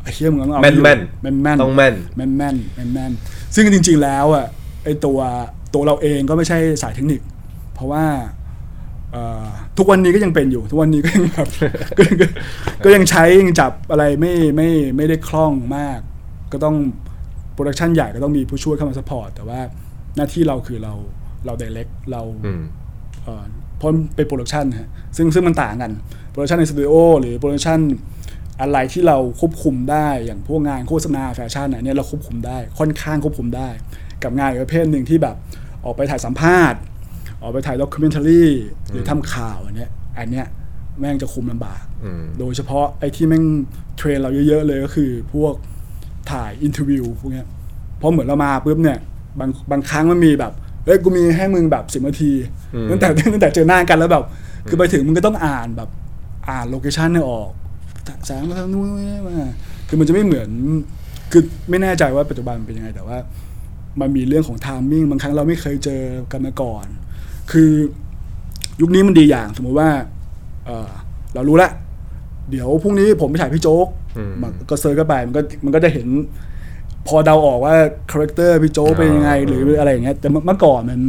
S2: ไอ้เฮี้ยมึงต้องเอา
S1: แม่น
S2: อยู่
S1: แม่น
S2: แม่นแม่น
S1: ต้องแม่น
S2: แม่นแม่นแม่นแม่นซึ่งจริง ๆ แล้วอะไอ้ตัวตัวเราเองก็ไม่ใช่สายเทคนิค เพราะว่าเอ่อทุกวันนี้ก็ยังเป็นอยู่ ทุกวันนี้ก็ยังแบบก็ก็ก็ยังใช้ยังจับอะไรไม่ไม่ไม่ได้คล่องมาก ก็ต้อง production ใหญ่ก็ต้องมีผู้ช่วยเข้ามา support แต่ว่าหน้าที่เราคือเราเรา direct เรา
S1: อืม
S2: เอ่อเพราะมันเป็น production ฮะซึ่งซึ่งมันต่างกัน production ในสตูดิโอหรือ production อะไรที่เราควบคุมได้อย่างพวกงานโฆษณาแฟชั่นอันเนี้ยเราควบคุมได้ค่อนข้างควบคุมได้ กับงานอีกประเภทหนึ่งที่แบบออกไปถ่ายสัมภาษณ์ ออกไปถ่าย documentary หรือทำข่าวอันเนี้ยอันเนี้ยแม่งจะคุมลำบาก
S1: อืม
S2: โดยเฉพาะไอ้ที่แม่ง train เราเยอะๆเลยก็คือพวก ถ่าย interview พวกเนี้ยเพราะเหมือนเรามาปุ๊บเนี่ยบางบางครั้งมันมีแบบเอ้ยกูมีให้มึงแบบสิบนาที
S1: อืม
S2: ตั้งแต่ตั้งแต่เจอหน้ากันแล้วแบบ คือไปถึงมึงก็ต้องอ่านแบบอ่าน location ให้ออกแสงมาทางนู้นนี่มาคือมันจะไม่เหมือน คือไม่แน่ใจว่าปัจจุบันเป็นยังไงแต่ว่า มันมีเรื่องของ timing บางครั้งเราไม่เคยเจอกันมาก่อน คือยุคนี้มันดีอย่างสมมุติว่า เออเรารู้ละ เดี๋ยวพรุ่งนี้ผมไปถ่ายพี่โจ๊ก
S1: อืม
S2: มัน ก็ search เข้าไปมันก็มันก็จะเห็น พอเดาออกว่า character พี่โจ๊กเป็นยังไง
S1: อ่า
S2: หรืออะไรอย่างเงี้ยแต่เมื่อก่อนมัน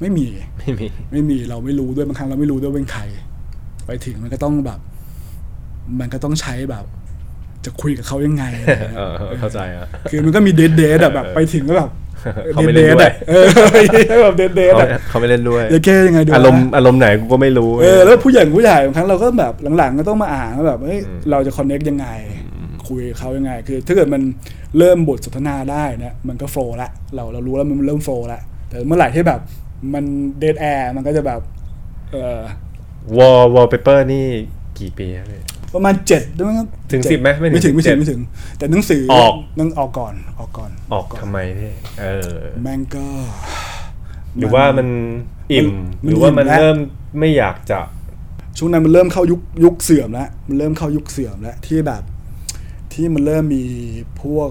S2: ไม่มี
S1: ไม่มี
S2: ไม่มีเราไม่รู้ด้วยบางครั้งเราไม่รู้ด้วยว่าเป็นใคร ไปถึงมันก็ต้องแบบ มันก็ต้องใช้แบบจะคุยกับเขายังไงอะไรอย่างเงี้ย
S1: เออเออเข้าใจอะ
S2: คือมันก็มี dead dead อะแบบไปถึงก็แบบ
S1: เขาไม่เล่นด้วย
S2: เออแบบ dead dead เขาอะ
S1: เขาไม่เล่นด้วย
S2: dead แค่ยังไงดู
S1: อารมณ์อารมณ์ไหนกูก็ไม่รู้
S2: เออแล้วผู้ใหญ่ผู้ใหญ่บางครั้งเราก็แบบหลังๆก็ต้องมาอ่านว่าแบบเฮ้ย
S1: อืม
S2: เราจะ connect ยังไง คุยกับเขายังไง คือถ้าเกิดมันเริ่มบทสนทนาได้นะมันก็ flow ละเราเรารู้แล้วมันเริ่ม flow ละแต่เมื่อไหร่ที่แบบมัน dead air มันก็จะแบบเออ
S1: Wall Wallpaper นี่กี่ปีอะพี่
S2: ประมาณเจ็ดด้วยมั้งครับ
S1: ถึง
S2: เจ็ด
S1: สิบไหมไม่ถึง
S2: ไม่ถึงไม่ถึง
S1: เจ็ด
S2: ไม่ถึงแต่หนังสือ
S1: ออก
S2: นั่งออกก่อนออกก่อน
S1: ออกทำไมพี่เออ
S2: แม่งก็
S1: หรือว่ามันอิ่ม
S2: มัน
S1: หรือว่ามัน
S2: อิ่มแล้ว
S1: เริ่มไม่อยากจะ
S2: ช่วงนั้นมันเริ่มเข้ายุคยุคเสื่อมแล้วมันเริ่มเข้ายุคเสื่อมแล้วที่แบบ ที่มันเริ่มมีพวก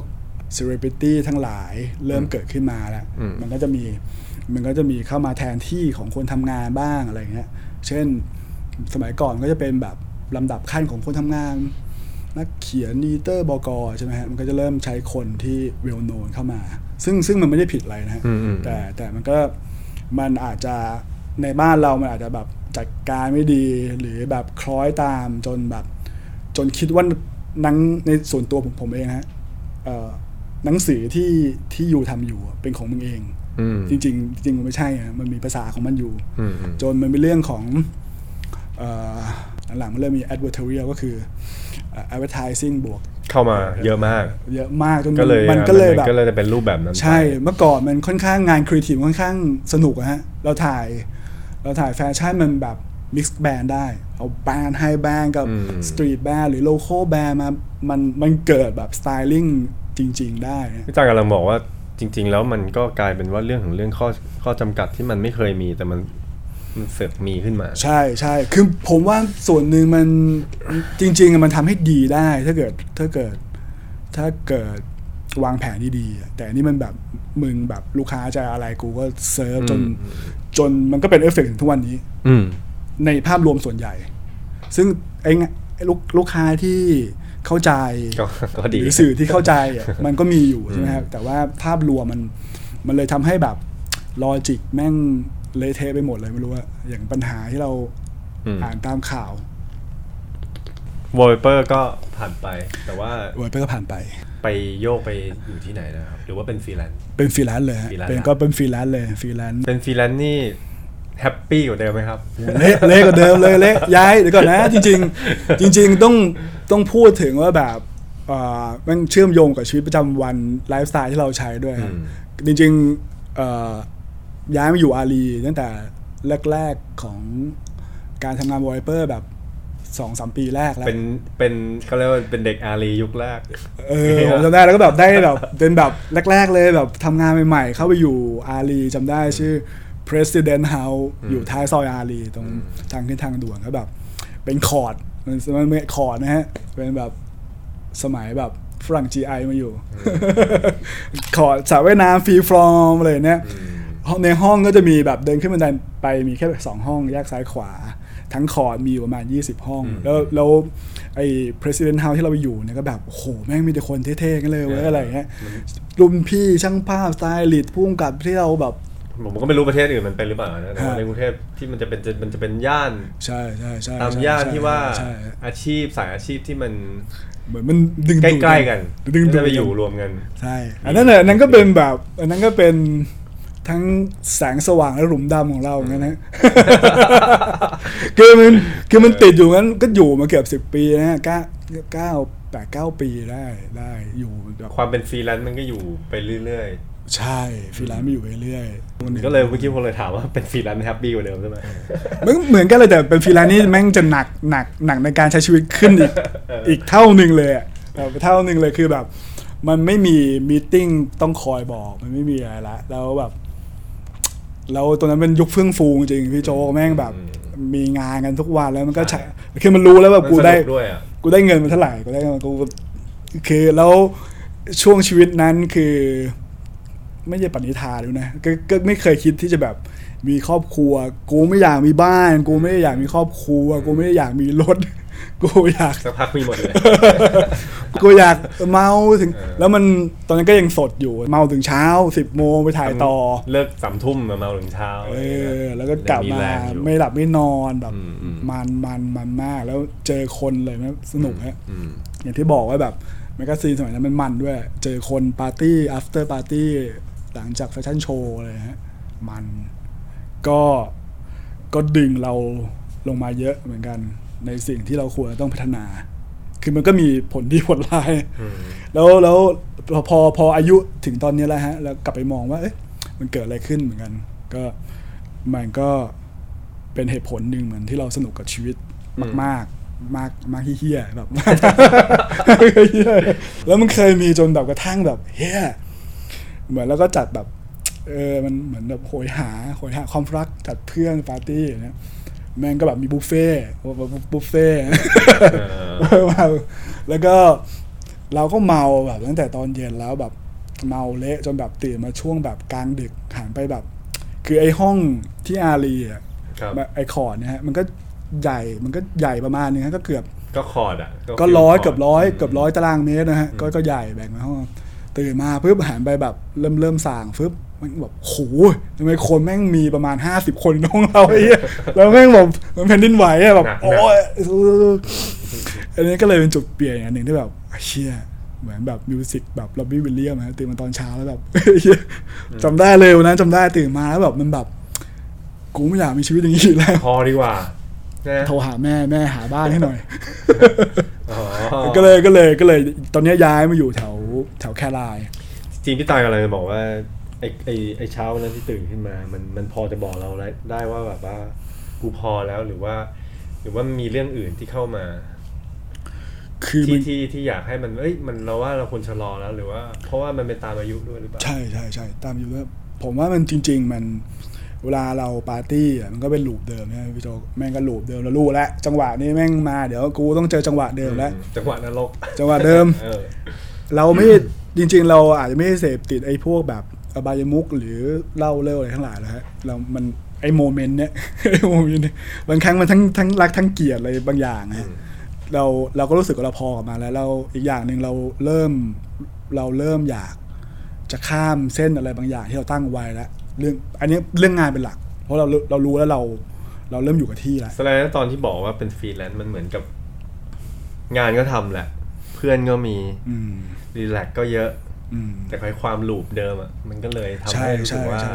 S2: เซเลบริตี้ทั้งหลายเริ่มเกิดขึ้นมาแล้ว
S1: อืม
S2: มันก็จะมีมันก็จะมีเข้ามาแทนที่ของคนทำงานบ้างอะไรเงี้ย เช่นสมัยก่อนก็จะเป็นแบบลำดับขั้นของคนทำงาน นักเขียนดีเตอร์บกใช่ไหมฮะมันก็จะเริ่มใช้คนที่เวลโนนเข้ามา ซึ่งซึ่งมันไม่ได้ผิดอะไรนะฮะ
S1: อืมอืม
S2: แต่แต่มันก็มันอาจจะในบ้านเรามันอาจจะแบบจัดการไม่ดีหรือแบบคล้อยตามจนแบบ จนคิดว่าห นังในส่วนตัวผมผมเองฮะเอ่อหนังสือที่ที่อยู่ทำอยู่อะเป็นของมึงเอง
S1: อืม
S2: จริงๆจริงมันไม่ใช่อะมันมีภาษาของมันอยู่
S1: อืมอืม
S2: จนมันเป็นเรื่องของเอ่อหลังๆมันเริ่มมี advertorial ก็คือเอ่อ advertising บวก
S1: เข้ามาเยอะมาก
S2: เยอะมากจน
S1: ก็เลย
S2: มันก็เลยแบบ
S1: ก็เลยเป็นรูปแบบนั้นไป
S2: ใช่เมื่อก่อนมันค่อนข้างงานครีเอทีฟค่อนข้างสนุกอะฮะเราถ่ายเราถ่ายแฟชั่นมันแบบ mix brand ได้ เอา brand high brand กับ
S1: อืม
S2: street brand หรือ local brand มามันมันเกิดแบบ styling จริง ๆ ได้นะ
S1: พี่จางกำลังบอกว่าจริง ๆ แล้วมันก็กลายเป็นว่าเรื่องของเรื่องข้อข้อจำกัดที่มันไม่เคยมีแต่มันมันเสือกมีขึ้นมา
S2: ใช่ใช่คือผมว่าส่วนหนึ่งมันจริงๆอะมันทำให้ดีได้ ถ้าเกิดถ้าเกิดถ้าเกิดวางแผนที่ดีอะแต่อันนี่มันแบบมึงแบบลูกค้าจะอะไรกูก็เซิร์ฟจน
S1: อืม
S2: จนมันก็เป็นเอฟเฟกต์ถึงทุกวันนี้
S1: อืม
S2: ในภาพรวมส่วนใหญ่ ซึ่งไอ้เนี่ยไอ้ลูกลูกค้าที่เข้าใจ
S1: ก็ก็ดี
S2: หรือสื่อที่เข้าใจอะมันก็มีอยู่ใช่ไหมครับแต่ว่าภาพรวมมันมันเลยทำให้แบบ logic แม่งเละเทะไปหมดเลยไม่รู้ว่าอย่างปัญหาที่เรา
S1: อืม
S2: อ่านตามข่าว
S1: วอลเปอร์ก็ผ่านไป แต่ว่า
S2: เวิร์ดไปก็ผ่านไป
S1: ไปโยกไปอยู่ที่ไหนนะครับ หรือว่าเป็นฟรีแลนซ์
S2: เป็นฟรีแลนซ์เลยฮะ
S1: ฟรีแลนซ์
S2: เป็น
S1: นะ
S2: ก็เป็นฟรีแลนซ์เลยฟรีแลนซ์
S1: เป็นฟรีแลนซ์นี่ happy กว่าเดิมไหมครับ
S2: เละเละกว่าเดิมเลยเละย้ายเดี๋ยวก่อนนะ จริง ๆ จริง ๆ ต้องต้องพูดถึงว่าแบบเอ่อมันเชื่อมโยงกับชีวิตประจำวันไลฟ์สไตล์ที่เราใช้ด้วยครับ
S1: อืม
S2: จริงๆเอ่อย้ายมาอยู่อารีตั้งแต่แรกๆของการทำงานวอลเปอร์แบบสองสามปีแรกแล้ว
S1: เป็นเป็นเขาเรียกว่าเป็นเด็กอารียุคแรก
S2: เออผมจำได้แล้วก็แบบได้แบบเป็นแบบแรก ๆ เลยแบบทำงานใหม่ๆเข้าไปอยู่อารีจำได้ชื่อ President House อยู่ท้ายซอยอารีตรงทางขึ้นทางด่วนก็แบบ เป็นคอร์ดมันมันเป็นคอร์ดนะฮะ เป็นแบบสมัยแบบฝรั่ง GI มาอยู่คอร์ดสระว่ายน้ำ free form อะไรเนี่ยห้องในห้องก็จะมีแบบเดินขึ้นบันไดไปมีแค่สองห้องแยกซ้ายขวา ทั้งคอร์ดมีอยู่ประมาณ 20 ห้อง แล้วแล้วไอ้ president house ที่เราไปอยู่เนี่ยก็แบบ โอ้โห แม่งมีแต่คนเท่ๆกันเลยเว้ย
S1: เอออ
S2: อะไรอย่างเงี้ยรุ่นพี่ช่างภาพสไตลิสต์ผู้กำกับที่เราแบบ
S1: ผมก็ไม่รู้ประเทศอื่นมันเป็นหรือเปล่านะแต่ว่า
S2: ฮะ
S1: ในกรุงเทพที่มันจะเป็นจะมันจะเป็นย่าน
S2: ใช่ใช่ใช่
S1: ตาม
S2: ใช่
S1: ย่าน
S2: ใช่
S1: ที่ว่า
S2: ใช่
S1: อาชีพสายอาชีพที่มัน
S2: เหมือนมันดึง
S1: ใก
S2: ดูด
S1: ล้ๆกัน
S2: ดึงดู
S1: จะ
S2: ด
S1: ไปอยู่รวมกัน
S2: ใช่อันนั้นน่ะอันนั้นก็เป็นแบบ อันนั้นก็เป็นทั้งแสงสว่างและหลุมดำของเราเหมือนกันนะคือมันคือมันติดอยู่งั้นก็อยู่มาเกือบสิบ10ปีนะฮะเก้าเก้าแปดเก้าปีได้ได้อยู่แบบ
S1: ความเป็นฟรีแลนซ์มันก็อยู่ไปเรื่อย
S2: ใช่ฟรีแลนซ์ไม่อยู่ไปเรื่อย
S1: ๆก็เลยเมื่อกี้ผมเลยถามว่าเป็น freelance happy กว่าเดิมใช่ไหม
S2: มันเหมือนกันเลยแต่เป็นฟรีแลนซ์นี่แม่งจะหนักหนักหนักในการใช้ชีวิตขึ้นอีกอีกเท่าหนึ่งเลยอะแบบเท่าหนึ่งเลยคือแบบ มันไม่มี meeting ต้องคอยบอกมันไม่มีอะไรละแล้วแบบแล้วตอนนั้นเป็นยุคเฟื่องฟูจริงๆพี่โจกแม่งแบบ มีงานกันทุกวันแล้วมันก็ใช่คือมันรู้แล้วแบบ
S1: มัน
S2: กู
S1: ส
S2: ได้
S1: นุกด้วยอะ
S2: กูได้เงินมาเท่าไหร่กูได้เงินมากูคือแล้วช่วงชีวิตนั้นคือ ไม่ใช่ปณิธานด้วยนะก็ก็ไม่เคยคิดที่จะแบบมีครอบครัว กูไม่อยากมีบ้าน กูไม่ได้อยากมีครอบครัว กูไม่ได้อยากมีรถ กูอยาก
S1: สักพักมีหมดเลย
S2: กูอยากเมาถึง
S1: เออ
S2: แล้วมันตอนนั้นก็ยังสดอยู่เมาถึงเช้าสิบโมงไปถ่ายต่อ
S1: เลิกสามทุ่มมาเมาถึงเช้า
S2: เออแล้วก็กลับ
S1: ยัง
S2: มา
S1: แรงอยู่
S2: ไม่หลับไม่นอนแบบ
S1: อืมอืม
S2: มันมันมันมากแล้วเจอคนเลยนะสนุกฮะ
S1: อืม
S2: อย่างที่บอกว่าแบบ magazine สมัยนั้นมันมันด้วย เจอคนปาร์ตี้ after ปาร์ตี้ หลังจากแฟชั่นโชว์อะไรฮะมันก็ก็ดึงเราลงมาเยอะเหมือนกัน ในสิ่งที่เราควรต้องพัฒนา คือมันก็มีผลดีผลร้าย
S1: อืม
S2: แล้วแล้วพอพอพออายุถึงตอนนี้แล้วฮะ แล้วกลับไปมองว่าเอ๊ะมันเกิดอะไรขึ้นเหมือนกัน ก็มันก็เป็นเหตุผลหนึ่งเหมือนที่เราสนุกกับชีวิตมากๆมากมากเฮี้ยๆแบบเหี้ยแล้วมันเคยมีจนแบบกระทั่งแบบเฮี้ย เหมือนแล้วก็จัดแบบเออมันเหมือนแบบโหยหาโหยหาความรักจัดเพื่อนปาร์ตี้อย่างเงี้ยแม่งก็แบบมีบุฟเฟ่ต์บุฟเฟ่ต์
S1: เออ
S2: เมาแล้วก็เราก็เมาแบบตั้งแต่ตอนเย็นแล้วแบบเมาเละจนแบบตื่นมาช่วงแบบกลางดึกหันไปแบบ คือไอ้ห้องที่อารีอะ
S1: ครับ
S2: ไอ้คอร์ดเนี่ยฮะมันก็ใหญ่มันก็ใหญ่ประมาณนึงฮะก็เกือบ
S1: ก็คอร์ดอะ
S2: ก็ร้อย
S1: ฟิลค
S2: เกือบร้อย
S1: ม
S2: เกือบร้อยตารางเมตรนะฮะก็ก็ใหญ่แบ่งมาห้อง ตื่นมาปุ๊บหันไปแบบเริ่มเริ่มสร่างปุ๊บมันแบบโหทำไมคนแม่งมีประมาณห้าสิบคนในห้องเราไอ้เหี้ยแล้วแม่งแบบมันแผ่นดินไหวอะแบบโอ้ยอันนี้ก็เลยเป็นจุดเปลี่ยนอย่างหนึ่งที่แบบเชี่ยเหมือนแบบมิวสิกแบบล็อบบี้วิลเลียมนะตื่นมาตอนเช้าแล้วแบบเหี้ยจำได้เลยวันนั้นจำได้ตื่นมาแล้วแบบมันแบบกูไม่อยากมีชีวิตอย่างนี้อีกแล้ว
S1: พอดีกว่านะ
S2: โทรหาแม่แม่หาบ้านให้หน่อย
S1: อ๋อ
S2: ก็เลยก็เลยก็เลยตอนนี้ย้ายมาอยู่แถวแถวแคราย
S1: จริงพี่ตายกำลังจะบอกว่าไอ้ไอ้ไอ้เช้าวันนั้นที่ตื่นขึ้นมา มันมันพอจะบอกเราได้ว่าแบบว่ากูพอแล้วหรือว่า หรือว่ามีเรื่องอื่นที่เข้ามา
S2: คือมั
S1: ที่
S2: น
S1: ที่ที่อยากให้มันเอ้ยมันเราว่าเราควรชะลอแล้วหรือว่า เพราะว่ามันเป็นตามอายุด้วยหรือเปล่า
S2: ใช่ใช่ใช่ตามอยู่แล้วผมว่ามันจริง ๆ มัน เวลาเราปาร์ตี้อะมันก็เป็นลูปเดิมนะพี่โจแม่งก็ลูปเดิมเรารู้แล้วจังหวะนี้แม่งมาเดี๋ยวกูต้องเจอจังหวะเดิมแล้ว
S1: อืมจังหวะนรก
S2: จังหวะเดิม
S1: เออ
S2: เราไม่จริง ๆ เราอาจจะไม่ได้เสพติดไอ้พวกแบบอบายมุกหรือเล่าเล่าอะไรทั้งหลายแล้วฮะเรามันไอ้โมเมนต์เนี้ยไอ้โมเมนต์เนี้ยบางครั้งมันทั้งทั้งรักทั้งเกลียดอะไรบางอย่างฮะเราเราก็รู้สึกว่าเราพอกับมาแล้วเราอีกอย่างหนึ่งเราเริ่มเราเริ่มอยากจะข้ามเส้นอะไรบางอย่างที่เราตั้งไว้แล้ว เรื่องอันนี้เรื่องงานเป็นหลัก เพราะเราเรารู้แล้วเรา เราเริ่มอยู่กับที่แล้ว
S1: แสดงว่าตอนที่บอกว่าเป็นฟรีแลนซ์มันเหมือนกับ งานก็ทำแหละ เพื่อนก็มี
S2: อืม
S1: relax ก็เยอะ
S2: อืม
S1: แต่คอยความ loop เดิมอะมันก็เลยทำ
S2: ใช่
S1: ให้รู้สึก
S2: ใช่
S1: ว่า
S2: ใช่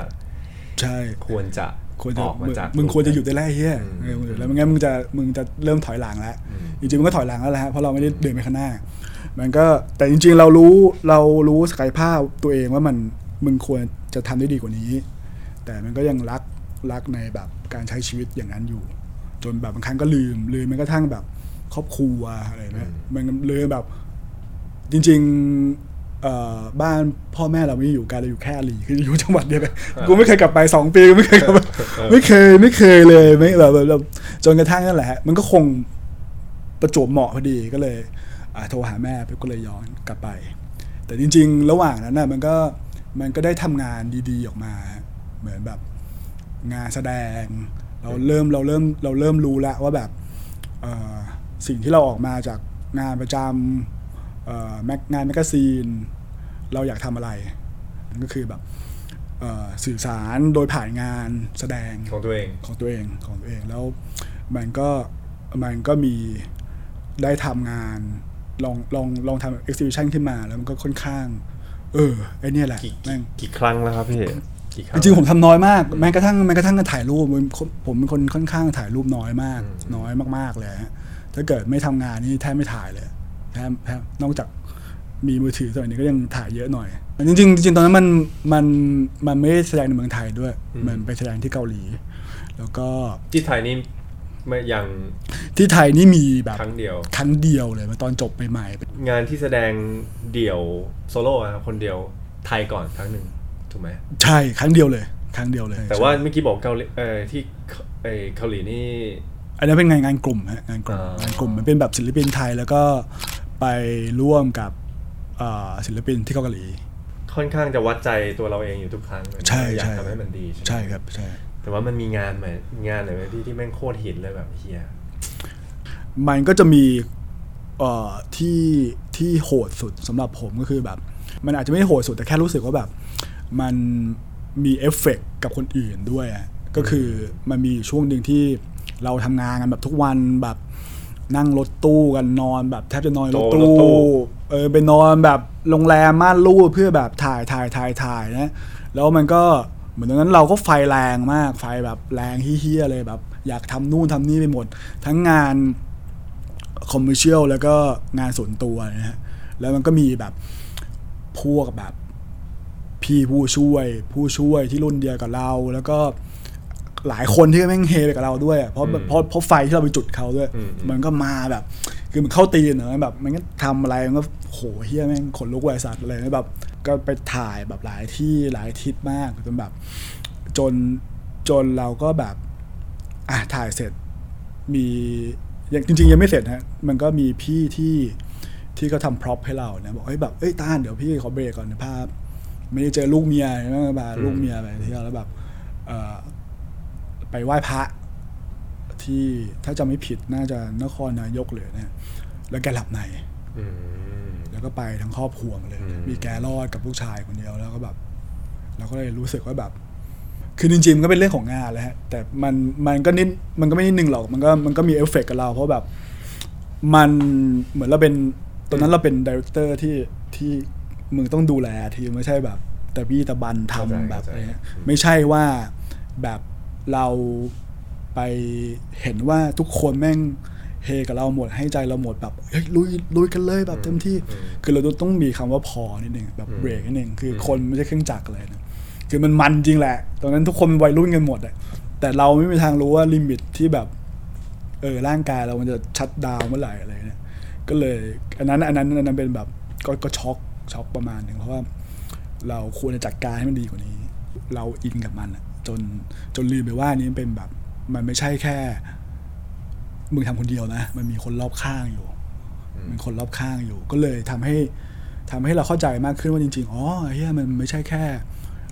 S2: ใช่
S1: ควรจะ
S2: ควรจะ
S1: ออกมา
S2: มึง
S1: จาก
S2: มึงควรจะหยุดได้แล้วไอ้เฮีย
S1: อืม
S2: เออมึงหยุดแล้วไม่งั้นมึงจะมึงจะเริ่มถอยหลังแล้ว
S1: อืม
S2: จริงๆมันก็ถอยหลังแล้วแหละฮะเพราะเราไม่ได้เดินไปข้างหน้า มันก็แต่จริง ๆ เรารู้เรารู้ศักยภาพตัวเองว่ามันมึงควร จะทำได้ดีกว่านี้ แต่มันก็ยังรักรักในแบบการใช้ชีวิตอย่างนั้นอยู่ จนแบบบางครั้งก็ลืมลืมแม้กระทั่งแบบครอบครัวอะไรเงี้ยมันลืมแบบจริงๆเอ่อบ้านพ่อแม่เราไม่ได้อยู่ไกลเราอยู่แค่อาลีคืออยู่จังหวัดเดียวกันกูไม่เคยกลับไปสองปีกูไม่เคยกลับไปไม่เคยไม่เคยเลยไม่แบบแบบแบบจนกระทั่งนั่นแหละฮะมันก็คงประจวบเหมาะพอดีก็เลยอ่าโทรหาแม่ไปก็เลยย้อนกลับไป แต่จริง ๆ ระหว่างนั้นน่ะมันก็ มันก็ได้ทำงานดีๆออกมา เหมือนแบบงานแสดง เราเริ่มเราเริ่มเราเริ่มรู้แล้วว่าแบบเอ่อสิ่งที่เราออกมาจากงานประจำเอ่อแมกงานแมกกาซีน เราอยากทำอะไรนั่นก็คือแบบเอ่อสื่อสารโดยผ่านงานแสดง
S1: ของตัวเอง
S2: ของตัวเองของตัวเองแล้วมันก็มันก็มีได้ทำงานลองลองลองทำ exhibition ขึ้นมาแล้วมันก็ค่อนข้าง เออไอเนี่ยแหละ
S1: กี่
S2: แม่ง
S1: กี่ครั้งแล้วครับพี่กี่ครั้
S2: จริงๆผมทำน้อยมากแม้กระทั่งแม้กระทั่งการถ่ายรูปผมผมเป็นคนค่อนข้างถ่ายรูปน้อยมาก น้อยมากๆเลยฮะถ้าเกิดไม่ทำงานนี่แทบไม่ถ่ายเลยแทบแทบนอกจากมีมือถือสมัยนี้ก็ยังถ่ายเยอะหน่อยจริงๆจริงๆตอนนั้นมันมันมันไม่ได้แสดงในเมืองไทยด้วย มันไปแสดงที่เกาหลี แล้วก็
S1: ที่ไทยนี่ ไม่ยัง
S2: ที่ไทยนี่มีแบบ
S1: ครั้งเดียว
S2: ครั้งเดียวเลยตอนจบใหม่ๆ
S1: งานที่แสดงเดี่ยวโซโล่อะครับคนเดียวไทยก่อนครั้งหนึ่งถูกไหม
S2: ใช่ครั้งเดียวเลย ครั้งเดียวเลย
S1: แต่ว่า
S2: ใช่
S1: เมื่อกี้บอกเกาหลีเออที่เออเกาหลีนี่
S2: อันนั้นเป็นงานงานกลุ่มฮะงานกลุ่ม
S1: อ่างา
S2: นกลุ่มมันเป็นแบบศิลปินไทยแล้วก็ไปร่วมกับเอ่อศิลปินที่เกาหลี
S1: ค่อนข้างจะวัดใจตัวเราเองอยู่ทุกครั้ง
S2: ใช่
S1: อยาก
S2: ใช่
S1: ทำให้มันดีใช่ไหม
S2: ใช่ครับใช่
S1: แต่ว่ามันมีงานไหมงานไหนไหมที่ที่แม่งโคตรหินเลยแบบเฮีย
S2: มันก็จะมีเอ่อที่ที่โหดสุดสำหรับผมก็คือแบบ มันอาจจะไม่ได้โหดสุดแต่แค่รู้สึกว่าแบบ มันมีเอฟเฟกต์กับคนอื่นด้วยอะก็คือมันมีอยู่ช่วงหนึ่งที่เราทำงานกันแบบทุกวันแบบนั่งรถตู้กันนอนแบบแทบจะนอนรถ
S1: โตรถตู้
S2: ตู้เออไปนอนแบบโรงแรมม่านรูดเพื่อแบบถ่ายถ่ายถ่ายถ่ายนะแล้วมันก็ เหมือนตอนนั้นเราก็ไฟแรงมากไฟแบบแรงเฮี้ยๆเลยแบบ อยากทำนู่นทำนี่ไปหมด ทั้งงานคอมเมอร์เชียลแล้วก็งานส่วนตัวนะฮะแล้วมันก็มีแบบพวกแบบพี่ผู้ช่วย ผู้ช่วยที่รุ่นเดียวกับเรา แล้วก็หลายคนที่แม่งเฮไปกับเราด้วยอะเพราะ
S1: อืม
S2: เพราะเพราะไฟที่เราไปจุดเขาด้วย
S1: อืม
S2: มันก็มาแบบ คือมันเข้าตีนเนอะแบบ มันก็ทำอะไรมันก็โหเฮียแม่งขนลุกไวสัตว์อะไรแบบ ก็ไปถ่ายแบบหลายที่หลายทิศมากจนแบบ จนจนเราก็แบบอะถ่ายเสร็จมียังจริง ๆ ยังไม่เสร็จฮะมันก็มีพี่ที่ที่เขาทำพร็อพให้เราเนี่ยบอกเฮ้ยแบบเอ้ยต้านเดี๋ยวพี่ขอเบรกก่อนนะภาพ ไม่ได้เจอลูกเมียใช่ไหมพาลูกเมียไปเที่ยวแล้วแบบเออไปไหว้พระที่ถ้าจำไม่ผิดน่าจะนครนายกเลยเนี่ยแล้วแกหลับใน แล้วก็ไปทั้งครอบครัวมาเลย
S1: อืม
S2: มีแกรอดกับลูกชายคนเดียวแล้วก็แบบเราก็เลยรู้สึกว่าแบบ คือจริงๆมันก็เป็นเรื่องของงานแหละฮะแต่มันมันก็นิดมันก็ไม่นิดนึงหรอกมันก็มันก็มีเอฟเฟกต์กับเรา เพราะแบบ มันเหมือนเราเป็นตอนนั้นเราเป็น director ที่ที่มึงต้องดูแลทีมไม่ใช่แบบแต่บี้ตะบันทำแบบอะไรเงี้ยไม่ใช่ว่าแบบเราไปเห็นว่าทุกคนแม่ง เฮกับเราหมดให้ใจเราหมดแบบเฮ้ยลุยลุยกันเลยแบบเต็มที่ คือเราต้องมีคำว่าพอนิดนึงแบบเบรกนิดนึงคือคนไม่ใช่เครื่องจักรเลยนะคือมันมันจริงแหละ ตอนนั้นทุกคนวัยรุ่นกันหมดอะแต่เราไม่มีทางรู้ว่า limit ที่แบบเออร่างกายเรามันจะ shutdown เมื่อไหร่อะไรเนี่ยก็เลยอันนั้นอันนั้นอันนั้นเป็นแบบก็ก็ช็อกช็อกประมาณหนึ่งเพราะว่าเราควรจะจัดการให้มันดีกว่านี้ เราอินกับมันอะจนจนลืมไปว่านี่มันเป็นแบบ มันไม่ใช่แค่ มึงทำคนเดียวนะ มันมีคนรอบข้างอยู่มีคนรอบข้างอยู่ ก็เลยทำให้ทำให้เราเข้าใจมากขึ้นว่าจริงๆ อ๋อเฮียมันไม่ใช่แค่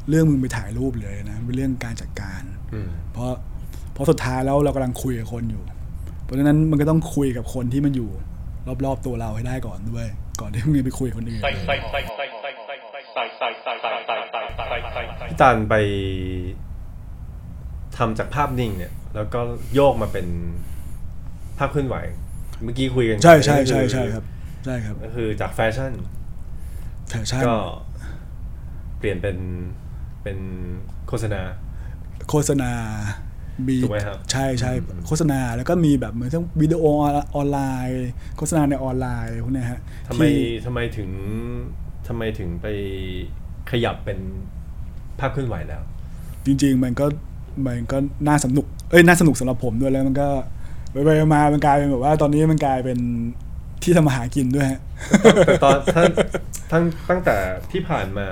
S2: เรื่องมึงไปถ่ายรูปเลยนะเป็นเรื่องการจัดการ
S1: อืม
S2: เพราะเพราะสุดท้ายแล้วเรากำลังคุยกับคนอยู่ เพราะฉะนั้นมันก็ต้องคุยกับคนที่มันอยู่ รอบๆตัวเราให้ได้ก่อนด้วย ก่อนที่มึงจะไปคุยกับคนอื่น
S1: พี่ตาลไปทำจากภาพนิ่งเนี่ย แล้วก็โยกมาเป็น ภาพเคลื่อนไหว เมื่อกี้คุยกัน
S2: ใช่ใช่ใช่
S1: ก็อ
S2: ใช่ครับใช่ครับ
S1: ก็คือจากแฟชั่น
S2: แฟชั่น
S1: ก็เปลี่ยนเป็นเป็นโฆษณา
S2: โฆษณา มี
S1: ถูกไหมครับ
S2: ใช่ใช่โฆษณาแล้วก็มีแบบเหมือนทั้งวิดีโอออนไลน์ โฆษณาในออนไลน์พวกเนี้ยฮะ
S1: ทำไม
S2: ที่
S1: ทำไมถึงทำไมถึงไปขยับเป็นภาพเคลื่อนไหวแล้ว
S2: จริง ๆ มันก็มันก็น่าสนุกเอ้ยน่าสนุกสำหรับผมด้วยแล้วมันก็ ไปไปๆมาๆมันกลายเป็นแบบว่าตอนนี้มันกลายเป็นที่ทำมาหากินด้วยฮะ
S1: แต่ตอนทั้งทั้งตั้งแต่ที่ผ่านมา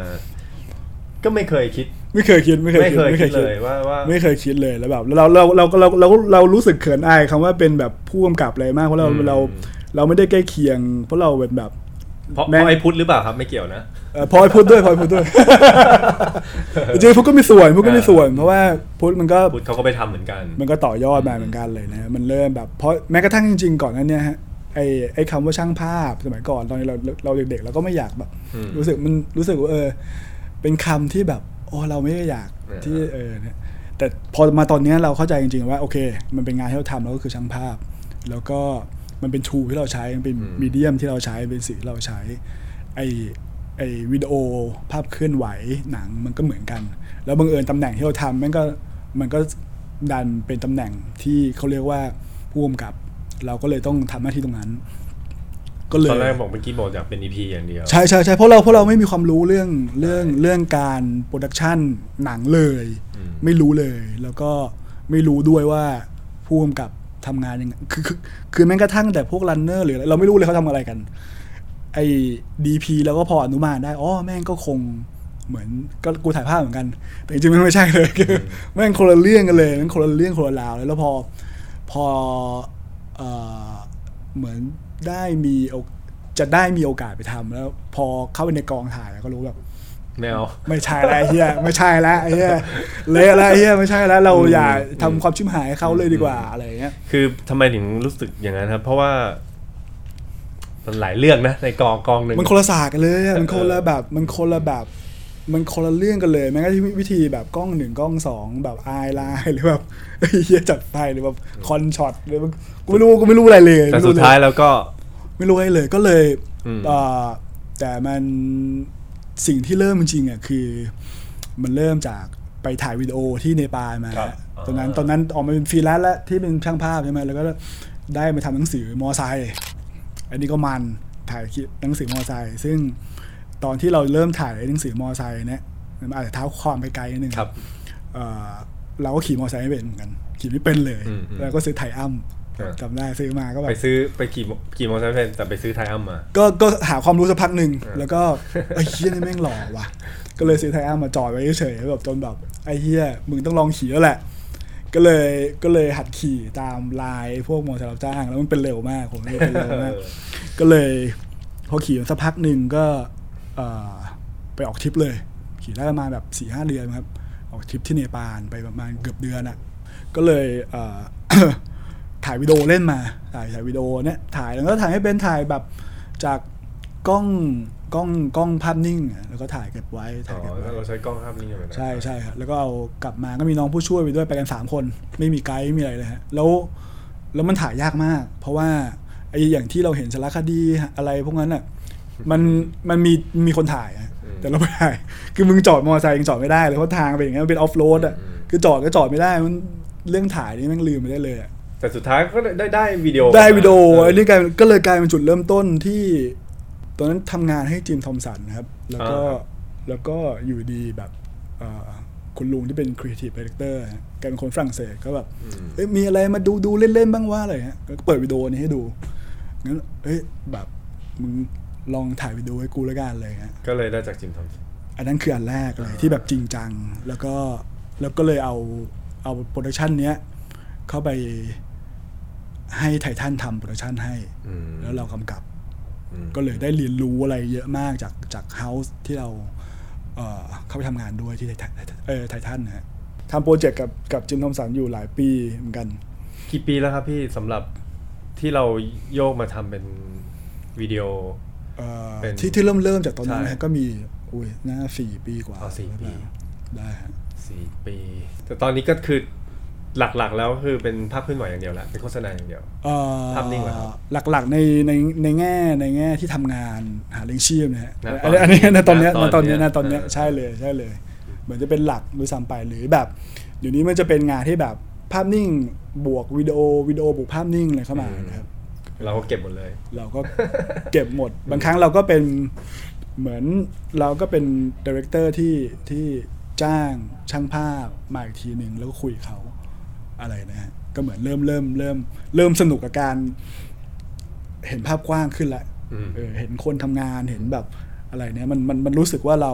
S1: ก็ไม่เคยคิด
S2: ไม่เคยคิดไม่เคย
S1: ไม่
S2: คิด
S1: เคย
S2: ไม่
S1: คิ
S2: เค
S1: ด
S2: ยคิด
S1: เลยว่าว่า
S2: ไม่เคยคิดเลยแล้วแบบเราเราเราเราเราเราเรารู้สึกเขินอายคำว่าเป็นแบบผู้กำกับอะไรมากเพราะเรา
S1: อืม
S2: เราเราไม่ได้ใกล้เคียง เพราะเราเป็นแบบ
S1: เพราะ
S2: แม่
S1: เพราะไอ้พุทธหรือเปล่าครับไม่เกี่ยวนะ
S2: เอ่อพลอยพูดด้วยพลอยพูดด้วยจริงๆพุทธก็มีส่วนพุทธก็มีส่วน เพราะว่าพุทธมันก็
S1: พุทธเขาก็ไปทำเหมือนกัน
S2: มันก็ต่อยอดมาเหมือนกันเลยนะมันเริ่มแบบเพราะแม้กระทั่งจริง ๆ ก่อนนั้นเนี่ยฮะไอไอคำว่าช่างภาพสมัยก่อนตอนนี้เราเราเด็กๆเราก็ไม่อยากแบบ
S1: อืม
S2: รู้สึกมันรู้สึกว่าเออ เป็นคำที่แบบโอ้เราไม่ได้อยาก
S1: เออ
S2: ที่เออเนี่ยแต่พอมาตอนเนี้ยเราเข้าใจจริงๆว่าโอเค มันเป็นงานที่เราทำแล้วก็คือช่างภาพ แล้วก็มันเป็นทูที่เราใช้มันเป็นมีเดียมที่เราใช้เป็นสิ่งที่เราใช้ไอ ไอวิดีโอภาพเคลื่อนไหวหนังมันก็เหมือนกัน แล้วบังเอิญตำแหน่งที่เราทำมันก็มันก็ดันเป็นตำแหน่งที่เขาเรียกว่าผู้กำกับ เราก็เลยต้องทำหน้าที่ตรงนั้น ก็เลย
S1: ตอนแรกบอกเมื่อกี้บอกอยากเป็น EP อย่างเดียว
S2: ใช่ใช่ใช่เพราะเราเพราะเราไม่มีความรู้เรื่องเรื่องเรื่องการ production หนังเลย
S1: อืม
S2: ไม่รู้เลย แล้วก็ไม่รู้ด้วยว่าผู้กำกับทำงานยังไงคือคือคือแม้กระทั่งแต่พวก runner หรืออะไรเราไม่รู้เลยเขาทำอะไรกัน ไอ้ DP แล้วก็พออนุมานได้อ๋อแม่งก็คงเหมือนก็กูถ่ายภาพเหมือนกัน แต่จริงๆมันไม่ใช่เลยคือแม่งคนละเรื่องกันเลยแม่งคนละเรื่องคนละราวเลยแล้วพอพอเอ่อเหมือนได้มีโอกจะได้มีโอกาสไปทำแล้ว พอเข้าไปในกองถ่ายก็รู้แบบ
S1: ไม่เอา
S2: ไม่ใช่แล้วไอ้เฮียไม่ใช่แล้วไอ้เฮียเละแล้วไอ้เฮียไม่ใช่แล้วเราอย่าทำความชิมหายให้เขาเลยดีกว่าอะไรอย่างเงี้ย
S1: คือทำไมถึงรู้สึกอย่างนั้นครับ เพราะว่า มันหลายเรื่องนะในกองกองหนึ่ง
S2: มันคนละศาสตร์กันเลยอะมันคนละแบบมันคนละแบบมันคนละเรื่องกันเลยแม้กระทั่งวิธีแบบกล้องหนึ่งกล้องสองแบบ eyeline หรือแบบไอ้เฮียจัดไฟหรือแบบคอนช็อตหรือกูไม่รู้กูไม่รู้อะไรเลย
S1: แต่
S2: ไม่รู้
S1: สุดท้ายแล้วก็
S2: ไม่รู้อะไรเลยก็เลย
S1: อืม
S2: เอ่อแต่มันสิ่งที่เริ่มจริงๆอะคือ มันเริ่มจากไปถ่ายวิดีโอที่เนปาลมา
S1: ครับ
S2: ตอนนั้น
S1: อ่า
S2: ตอนนั้นออกมาเป็นฟรีแลนซ์แล้วที่เป็นช่างภาพใช่ไหมแล้วก็ได้มาทำหนังสือมอไซค์ อันนี้ก็มันถ่ายหนังสือมอไซค์ซึ่งตอนที่เราเริ่มถ่ายหนังสือมอไซค์เนี่ยมันอาจจะเท้าความไปไกลนิดนึง
S1: ครับ
S2: เอ่อเราก็ขี่มอไซค์ไม่เป็นเหมือนกัน ขี่ไม่เป็นเลย
S1: อืมอืม
S2: แล้วก็ซื้อไทอัม
S1: อ่า
S2: จำได้ซื้อมาก็แบ
S1: ไป
S2: บ
S1: ซื้อไปขี่ขี่มอเตอร์ไซค์เป็นแต่ไปซื้อไทอัมมา
S2: ก็ก็หาความรู้สักพักหนึ่ง
S1: เออ
S2: แล้วก็ไอ้เฮียนี่แม่งหล่อว่ะ ก็เลยซื้อไทอัมมาจอดไว้เฉยๆแบบจนแบบไอ้เฮียมึงต้องลองขี่แล้วแหละ ก็เลยก็เลยหัดขี่ตามลายพวกมอเตอร์ไซค์รับจ้างแล้วมันเป็นเร็วมากผมเป็นเร็วมากก็เลยพอขี่มาสักพักหนึ่งก็เอ่อไปออกทริปเลย ขี่ได้ประมาณแบบสี่ห้าเดือนครับ ออกทริปที่เนปาลไปประมาณเกือบเดือนอะ่ะ ก็เลยเอ่อถ่ายวิดีโอเล่นมาถ่ายถ่ายวิดีโอเนี่ยถ่ายแล้วก็ถ่ายให้เป็นถ่ายแบบจากกล้อง กล้องกล้องภาพนิ่งอะแล้วก็ถ่ายเก็บไว้
S1: อ๋
S2: ถ่ายเก็บ
S1: อ
S2: ไว้
S1: เราใช้กล้องภาพนิ่งกันไปนะ
S2: ใช่ใช่ครับแล้วก็เอากลับมาก็มีน้องผู้ช่วยไปด้วยไปกันสามคน ไม่มีไกด์ไม่มีอะไรเลยฮะแล้วแล้วมันถ่ายยากมาก เพราะว่าไอ้อย่างที่เราเห็นสารคดีอะไรพวกนั้นอะมันมันมีมีคนถ่ายอะแต่เราไม่ถ่ายคือมึงจอดมอเตอร์ไซค์ยังจอดไม่ได้เลยเพราะทางเป็นอย่างเงี้ยมันเป็นออฟโรดอะคือจอดก็จอดไม่ได้มันเรื่องถ่ายนี่แม่งลืมไปได้เลยอะ
S1: แต่สุดท้ายก็ได้ได้วิดีโอ
S2: ได้วิดีโอ
S1: เอั
S2: นนี้กลายก็เลยกลายเป็นจุดเริ่มต้นที่ ตอนนั้นทำงานให้จิมทอมสันนะครับ แล้วก็
S1: อ่าครับ
S2: แล้วก็อยู่ดีแบบเอ่อคุณลุงที่เป็น Creative Director ฮะแกเป็นคนฝรั่งเศสก็แบบ
S1: อืม
S2: เอ้ยมีอะไรมาดูดูเล่น ๆ บ้างว่าอะไรฮะก็เปิดวิดีโอนี้ให้ดูงั้นเอ้ยแบบมึงลองถ่ายวิดีโอให้กูแล้วกันเลยฮะ
S1: ก็เลยได้จากจิมทอมสัน
S2: อันนั้นคืออันแรกเลยที่แบบจริงจัง แล้วก็แล้วก็เลยเอาเอา production เนี้ยเข้าไปให้ไททันทำ production ให้
S1: อืม
S2: แล้วเรากำกับ
S1: อืม
S2: ก็เลยได้เรียนรู้อะไรเยอะมากจากจาก house ที่เราเอ่อเข้าไปทำงานด้วยที่ไททันเออไททันนะฮะทำ project กับกับจิมทอมสันอยู่หลายปีเหมือนกัน
S1: กี่ปีแล้วครับพี่สำหรับที่เราโยกมาทำเป็นวิดีโอ
S2: เอ่อ
S1: เป็น
S2: ที่ที่เริ่มเริ่มจากตอนนั้น
S1: ใช่
S2: นะฮะก็มีอุ้ยน่าสี่ปีกว่า
S1: อ๋อสี่ปี
S2: ได้ฮะ
S1: สี่ปี แต่ตอนนี้ก็คือ หลักๆ แล้วคือเป็นภาพเคลื่อนไหวอย่างเดียวแล้วเป็นโฆษณาอย่างเดียว
S2: เอ่อ
S1: ภาพนิ่งเหรอครับ
S2: หลักๆในในในแง่ในแง่ที่ทำงานหาเลี้ยงชีพนะฮะ
S1: ณต
S2: อั
S1: อน
S2: นนี้อันนี้ณตอนเนี้ย
S1: ณ
S2: ณตอนเนี้ยณตอนเนี้ย
S1: เออ
S2: ใช่เลยใช่เลย เหมือนจะเป็นหลักด้วยซ้ำไปหรือแบบเดี๋ยวนี้มันจะเป็นงานที่แบบภาพนิ่งบวกวิดีโอวิดีโอบวกภาพนิ่งอะไรเข้ามานะครับ
S1: เราก็เก็บหมดเลย
S2: เราก็เก็บหมด บางครั้งเราก็เป็นเหมือนเราก็เป็น director ที่ที่จ้างช่างภาพมาอีกทีหนึ่งแล้วก็คุยกับเขา อะไรนะฮะก็เหมือนเริ่มเริ่มเริ่มเริ่มสนุกกับการ เห็นภาพกว้างขึ้นละ
S1: อืม
S2: เออเห็นคนทำงานเห็นแบบอะไรเนี่ยมันมันมันรู้สึกว่าเรา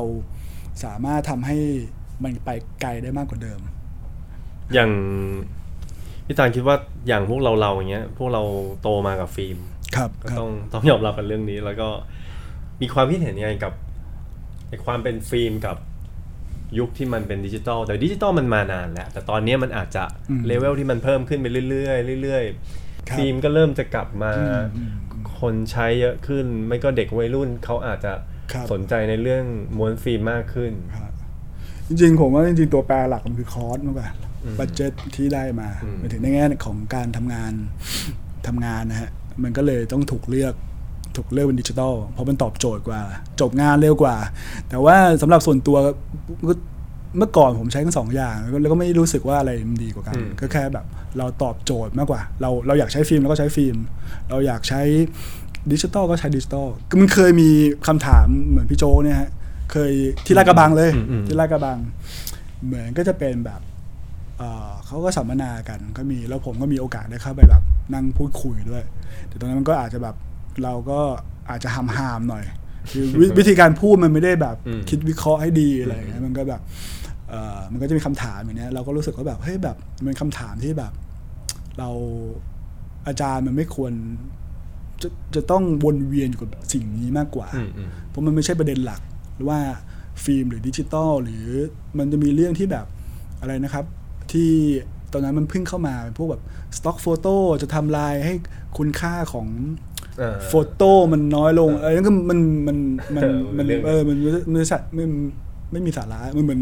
S2: สามารถทำให้มันไปไกลได้มากกว่าเดิม
S1: อย่างพี่ตาลคิดว่าอย่างพวกเราเราอย่างเงี้ย พวกเราโตมากับฟิล์ม
S2: ครับ
S1: ก็
S2: ครับ
S1: ต้องต้องยอมรับกันเรื่องนี้ แล้วก็มีความคิดเห็นยังไงกับไอ้ความเป็นฟิล์มกับ ยุคที่มันเป็นดิจิตอลแต่ดิจิตอลมันมานานแล้ว แต่ตอนนี้มันอาจจะ
S2: อืม
S1: เลเวลที่มันเพิ่มขึ้นไปเรื่อยๆเรื่อย
S2: ครับ
S1: ๆฟิล์มก็เริ่มจะกลับมา
S2: อืมอืม
S1: คนใช้เยอะขึ้น ไม่ก็เด็กวัยรุ่นเขาอาจจะ
S2: ครับ
S1: สนใจในเรื่องม้วนฟิล์มมากขึ้น
S2: ครับจริงๆ ผมว่าจริงๆ ตัวแปรหลักมันคือ cost มากกว่า
S1: อืม
S2: budget ที่ได้มา
S1: อืม
S2: ไปถึงในแง่ของการทำงานทำงานนะฮะมันก็เลยต้องถูกเลือก ถูกเลือกเป็นดิจิทัลเพราะมันตอบโจทย์กว่า จบงานเร็วกว่า แต่ว่าสำหรับส่วนตัวก็เมื่อก่อนผมใช้ทั้งสองอย่าง แล้วก็ไม่รู้สึกว่าอะไรมันดีกว่ากัน
S1: อืม
S2: ก็แค่แบบเราตอบโจทย์มากกว่า เราเราอยากใช้ฟิล์มเราก็ใช้ฟิล์ม เราอยากใช้ดิจิตอลก็ใช้ดิจิตอลก็มันเคยมีคำถามเหมือนพี่โจเนี่ยฮะเคยที่ลาดกระบังเลย
S1: อืมอืม
S2: ที่ลาดกระบัง เหมือนก็จะเป็นแบบเอ่อเขาก็สัมมนากันก็มีแล้วผมก็มีโอกาสได้เข้าไปแบบนั่งพูดคุยด้วย แต่ตอนนั้นมันก็อาจจะแบบ เราก็อาจจะหามหามๆหน่อยคือวิวิธีการพูดมันไม่ได้แบบ
S1: อืม
S2: คิดวิเคราะห์ให้ดีอะไรอย่างเงี้ยมันก็แบบเอ่อมันก็จะมีคำถามอย่างเนี้ยเราก็รู้สึกว่าแบบเฮ้ยแบบมันเป็นคำถามที่แบบ เราอาจารย์มันไม่ควรจะจะต้องวนเวียนอยู่กับสิ่งนี้มากกว่า
S1: อืมอืม
S2: เพราะมันไม่ใช่ประเด็นหลักหรือว่าฟิล์มหรือดิจิตอลหรือมันจะมีเรื่องที่แบบอะไรนะครับ ที่ตอนนั้นมันเพิ่งเข้ามาเป็นพวกแบบ stock photo จะทำลายให้คุณค่าของ
S1: เออ
S2: photo มันน้อยลงอะไรนั่นก็มันมันมัน
S1: เออ
S2: มัน
S1: เรื่อง
S2: เออมันมันสัตว์ไม่ไม่มีสาระมันเหมือน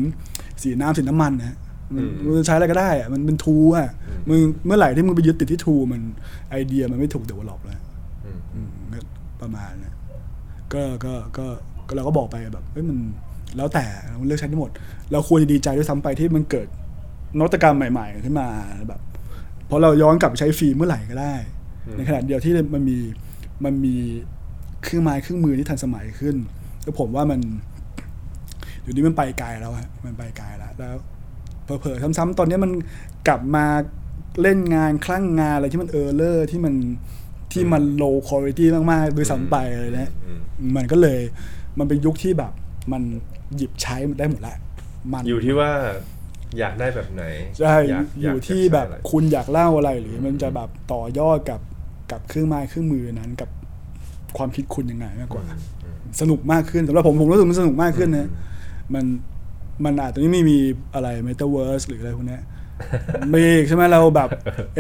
S2: สีน้ำสีน้ำมันนะฮะมัน
S1: อืม
S2: มันใช้อะไรก็ได้อะมันเป็น tool อะมึงเมื่อไหร่ที่มึงไปยึดติดที่ทูมันไอเดียมันไม่ถูกเดเวลลอปแล้ว
S1: อืม
S2: อืมก็ประมาณเนี้ยก็ก็ก็ก็เราก็บอกไปแบบเฮ้ยมันแล้วแต่เราเลือกใช้ได้หมด เราควรจะดีใจด้วยซ้ำไปที่มันเกิดนวัตกรรมใหม่ ๆ ขึ้นมาแบบเพราะเราย้อนกลับไปใช้ฟิล์มเมื่อไหร่ก็ได้ ในขณะเดียวที่มันมี มันมีเครื่องไม้เครื่องมือที่ทันสมัยขึ้นแล้วผมว่ามันเดี๋ยวนี้มันไปไกลแล้วฮะมันไปไกลแล้วแล้วเผลอๆซ้ำๆตอนนี้มันกลับมาเล่นงานคลั่งงานอะไรที่มันเออร์เลอร์ที่มันที่มัน low quality มากๆด้วยซ้ำไปอะไรเนี้ย
S1: อืม
S2: มันก็เลยมันเป็นยุคที่แบบ มันหยิบใช้มันได้หมดแล้วมัน
S1: อยู่ที่ว่าอยากได้แบบไหน
S2: ใช่า
S1: ก
S2: อยู่า
S1: ก
S2: ที่
S1: จะใช้
S2: แบบ
S1: อะไร
S2: คุณอยากเล่าอะไรหรือมันจะแบบต่อยอดกับ กับเครื่องไม้เครื่องมือนั้นกับความคิดคุณยังไงมากกว่า สนุกมากขึ้นสำหรับผมผมรู้สึกมันสนุกมากขึ้นนะมันมันอาจจะไม่มีอะไร Metaverse หรืออะไรพวกเนี้ยมีอีกใช่ไหมเราแบบ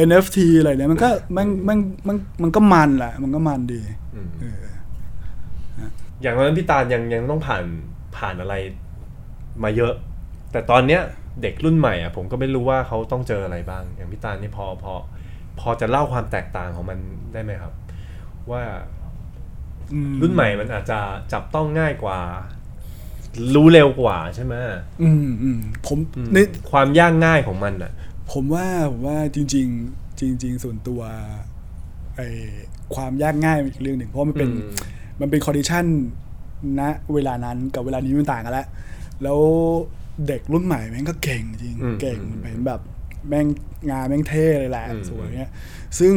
S2: NFT อะไรเนี่ยมันก็มันมันมันมันก็มันแหละ มันก็มันดี
S1: อืม
S2: เออ
S1: อย่างนั้นพี่ตาลยังยังต้องผ่านผ่านอะไรมาเยอะ แต่ตอนเนี้ยเด็กรุ่นใหม่อะผมก็ไม่รู้ว่าเขาต้องเจออะไรบ้าง อย่างพี่ตาลนี่พอพอ พอจะเล่าความแตกต่างของมันได้ไหมครับ ว่า
S2: อืม
S1: รุ่นใหม่มันอาจจะจับต้องง่ายกว่า รู้เร็วกว่าใช่ไหม
S2: อืมอืมผม
S1: อืม
S2: นี่
S1: ความยากง่ายของมันอะ
S2: ผมว่าผมว่าจริง ๆ จริง ๆ ส่วนตัวไอความยากง่ายเป็นอีกเรื่องหนึ่งเพราะมันเป็น
S1: อืม
S2: มันเป็น condition ณเวลานั้นกับเวลานี้มันต่างกันแล้วแล้วเด็กรุ่นใหม่แม่งก็เก่งจริง
S1: อืม
S2: เก่ง
S1: อืม
S2: เป็นแบบ แม่งงานแม่งเท่เลยแหละ
S1: อืม
S2: สวยเงี้ยซึ่ง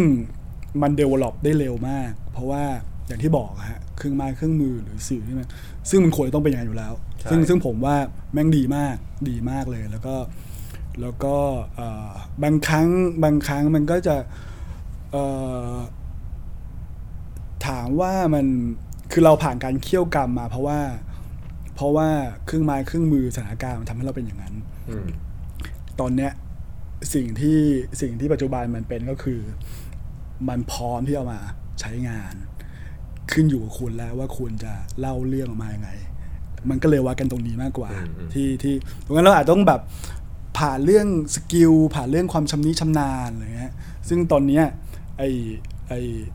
S2: มันเดเวล็อปได้เร็วมาก เพราะว่าอย่างที่บอกอะฮะเครื่องไม้เครื่องมือหรือสื่อที่มันซึ่งมันควรจะต้องเป็นอย่างนั้นอยู่แล้ว
S1: ใช่
S2: ซึ่งซึ่งผมว่าแม่งดีมากดีมากเลยแล้วก็แล้วก็เอ่อบางครั้งบางครั้งมันก็จะเอ่อถามว่ามันคือเราผ่านการเคี่ยวกรรมมาเพราะว่า เพราะว่าเครื่องไม้เครื่องมือสถานการณ์มันทำให้เราเป็นอย่างนั้น
S1: อืม
S2: ตอนเนี้ย สิ่งที่สิ่งที่ปัจจุบันมันเป็นก็คือ มันพร้อมที่เอามาใช้งาน ขึ้นอยู่กับคุณแล้วว่าคุณจะเล่าเรื่องออกมายังไง มันก็เลยวัดกันตรงนี้มากกว่า
S1: อืมอืม
S2: ที่ที่ตรงนั้นเราอาจต้องแบบผ่านเรื่องสกิลผ่านเรื่องความชำนิชำนาญอะไรเงี้ยซึ่งตอนเนี้ยไอไอ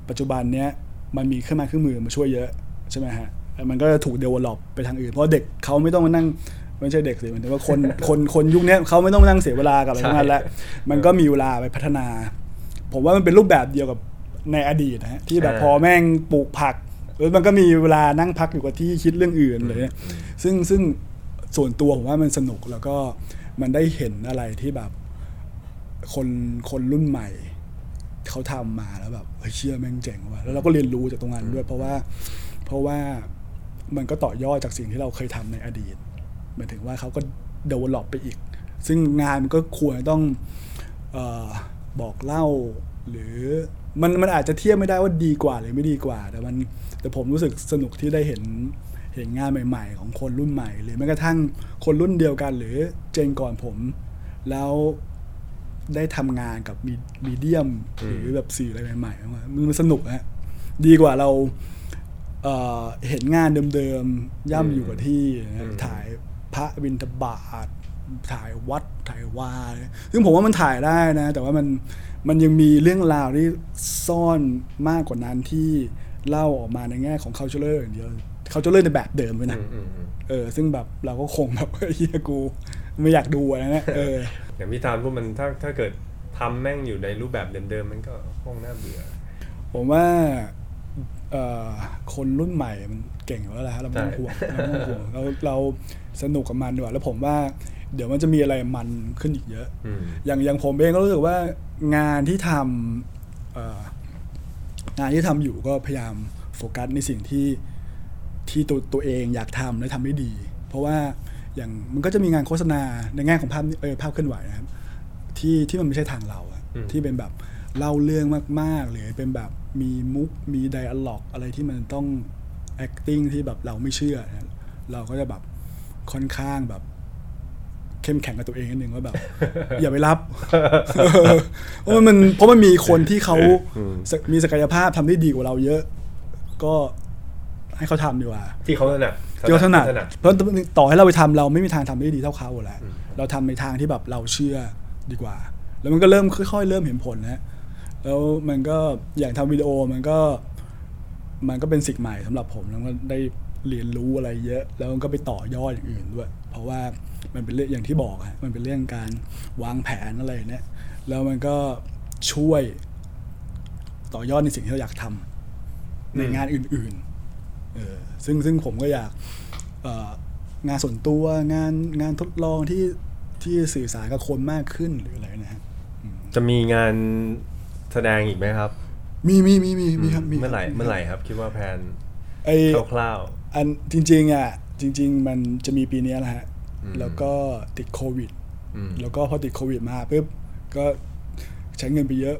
S2: ปัจจุบันเนี้ยมันมีเครื่องไม้เครื่องมือมาช่วยเยอะใช่ไหมฮะมันก็จะถูกเดเวลลอปไปทางอื่น เพราะเด็กเขาไม่ต้องมานั่ง ไม่ใช่เด็กสิหมายถึงว่าคนคนคนยุคเนี้ยเขาไม่ต้องมานั่งเสียเวลากับอะไรทั้งนั้นแล้วมันก็มีเวลาไปพัฒนา ผมว่ามันเป็นรูปแบบเดียวกับในอดีตนะฮะที่แบบ
S1: อ่า
S2: พอแม่งปลูกผักแล้วมันก็มีเวลานั่งพักอยู่กับที่คิดเรื่องอื่นเลยซึ่งซึ่งส่วนตัวผมว่ามันสนุกแล้วก็มันได้เห็นอะไรที่แบบ คนคนรุ่นใหม่เขาทำมาแล้วแบบเฮ้ยเชื่อแม่งเจ๋งว่ะแล้วเราก็เรียนรู้จากตรงนั้นด้วย เพราะว่า เพราะว่ามันก็ต่อยอดจากสิ่งที่เราเคยทำในอดีต หมายถึงว่าเขาก็เดเวลลอปไปอีก ซึ่งงานมันก็ควรจะต้องเออบอกเล่า หรือมันมันอาจจะเทียบไม่ได้ว่าดีกว่าหรือไม่ดีกว่า แต่มันแต่ผมรู้สึกสนุกที่ได้เห็นเห็นงานใหม่ๆ ของคนรุ่นใหม่ หรือแม้กระทั่งคนรุ่นเดียวกัน หรือเจนก่อนผม แล้วได้ทำงานกับมีมีเดียม
S1: อืม
S2: หรือแบบสื่ออะไรใหม่ๆมากๆมันมันสนุกฮะดีกว่าเราเอ่อเห็นงานเดิมๆย่ำอยู่กับที่นะฮะถ่าย พระบิณฑบาตถ่ายวัดถ่ายวาซึ่งผมว่ามันถ่ายได้นะ แต่ว่ามันมันยังมีเรื่องราวที่ซ่อนมากกว่านั้นที่เล่าออกมาในแง่ของ cultural อย่างเดียว cultural ในแบบเดิมเลยนะ
S1: อืมอืมอืม
S2: เออ ซึ่งแบบเราก็คงแบบเฮียกู ไม่อยากดูอะไรนะเออ
S1: อย่างพี่ตาลพวกมันถ้าถ้าเกิดทำแม่งอยู่ในรูปแบบเดิมๆมันก็คงน่าเบื่อ
S2: ผมว่าเอ่อ คนรุ่นใหม่มันเก่งอยู่แล้วแหละฮะเราไม่ต้อง
S1: ใช่
S2: ห่วงเราไม่ต้องห่วงเราเราสนุกกับมันดีกว่าแล้วผมว่าเดี๋ยวมันจะมีอะไรมันขึ้นอีกเยอะ
S1: อืม
S2: อย่างอย่างผมเองก็รู้สึกว่างานที่ทำเอ่องานที่ทำอยู่ก็พยายามโฟกัสในสิ่งที่ที่ตัวตัวเองอยากทำและทำได้ดี เพราะว่าอย่างมันก็จะมีงานโฆษณาในแง่ของภาพเออภาพเคลื่อนไหวนะครับ ที่ที่มันไม่ใช่ทางเราอะ
S1: อืม
S2: ที่เป็นแบบ เล่าเรื่องมากๆ หรือเป็นแบบมีมุกมีไดอะล็อกอะไรที่มันต้อง acting ที่แบบเราไม่เชื่อนะเราก็จะแบบค่อนข้างแบบเข้มแข็งกับตัวเองนิดนึงว่าแบบ อย่าไปรับเพราะมันเพราะมันมีคนที่เขา
S1: อืม
S2: มีศักยภาพทำได้ดีกว่าเราเยอะ ก็ให้เขาทำดีกว่า
S1: ที่เขาถนัด
S2: ที่เขาถนัด
S1: ถนัด
S2: เพราะต่อให้เราไปทำเราไม่มีทางทำได้ดีเท่าเขาอยู่แล้วเราทำในทางที่แบบเราเชื่อดีกว่า แล้วมันก็เริ่มค่อย ๆ เริ่มเห็นผลนะ แล้วมันก็อย่างทำวิดีโอมันก็ มันก็เป็นสิ่งใหม่สำหรับผมแล้วก็ได้เรียนรู้อะไรเยอะ แล้วก็ไปต่อยอดอย่างอื่นด้วย เพราะว่ามันเป็นเรื่องอย่างที่บอกอะมันเป็นเรื่องการวางแผนอะไรเนี่ยแล้วมันก็ช่วยต่อยอดในสิ่งที่เราอยากทำในงานอื่นๆเออซึ่งซึ่งผมก็อยากเองานส่วนตัวงานงานทดลองที่ที่สื่อสารกับคนมากขึ้นหรืออะไรนะฮะ
S1: จะมีงาน แสดงอีกไหมครับ
S2: มีมีมีมีมีครับมี
S1: เมื่อไหร่
S2: คบ
S1: เมื่อไหร่ครับ คิดว่าแพลน
S2: ไอ
S1: คร่าว
S2: อันจริง ๆอะจริง ๆ มันจะมีปีเนี้ยแหละฮะ
S1: อืม
S2: แล้วก็ติดโควิด
S1: ๆอืม
S2: แล้วก็พอติดโควิดมาปุ๊บก็ใช้เงินไปเยอะ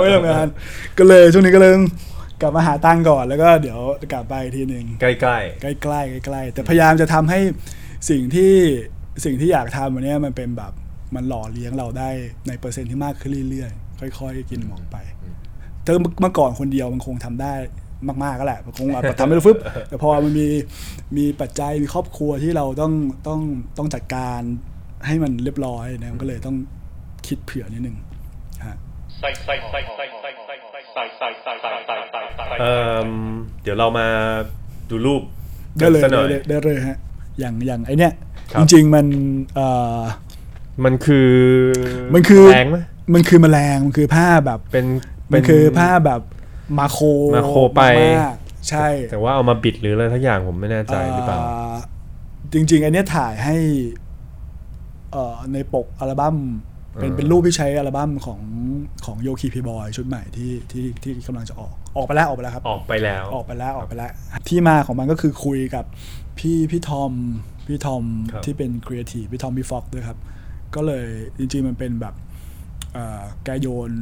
S2: ไม่ทำงานก็เลยช่วงนี้ก็เลยกลับมาหาตังค์ก่อนแล้วก็เดี๋ยวกลับไปอีกทีหนึ่ง
S1: ใกล้
S2: ใกล้ๆใกล้ๆใกล้ๆแต่พยายามจะทำให้สิ่งที่สิ่งที่อยากทำวันเนี้ยมันเป็นแบบมันหล่อเลี้ยงเราได้ในเปอร์เซ็นต์ที่มากขึ้นเรื่อยๆ ค่อยๆ กินหมองไปถ้าเมื่อก่อนคนเดียวมันคงทำได้มากๆก็แหละมันคงแบบทำไม่ได้ฟึบแต่พอมันมีมีปัจจัยมีครอบครัวที่เราต้องต้องต้องจัดการให้มันเรียบร้อยนะมันก็เลยต้องคิดเผื่อนิดนึงฮะ
S1: ๆเอ่อเดี๋ยวเรามาดูรูป
S2: ได้เลย
S1: สักหน่อย
S2: ได้ได้เลยฮะอย่างอย่างไอเนี้ย
S1: ครับ
S2: จริงๆมันเอ่อ
S1: มันคือ
S2: มันคือ
S1: แรงไหม
S2: มันคือแมลงมันคือผ้าแบบ
S1: เป็น
S2: มันคือภาพแบบ
S1: macro macro ไป
S2: มากใช่
S1: แต่ว่าเอามาบิดหรืออะไรสักอย่างผมไม่แน่ใจหรือเปล่าา
S2: จริง ๆ อันเนี้ยถ่ายให้เอ่อในปกอัลบั้มเป็น
S1: อ่า
S2: เป็นรูปที่ใช้อัลบั้มของของโยคีเพลย์บอยชุดใหม่ที่ที่ที่กำลังจะออกออกไปแล้วออกไปแล้วครับ
S1: ออกไปแล้ว
S2: ออกไปแล้วออกไปแล้ว ที่มาของมันก็คือคุยกับพี่พี่ทอมพี่ทอม
S1: ครับ
S2: ที่เป็นครีเอทีฟพี่ทอมพี่ฟ็อกด้วยครับ ก็เลยจริง ๆ มันเป็นแบบเอ่อ แกโยน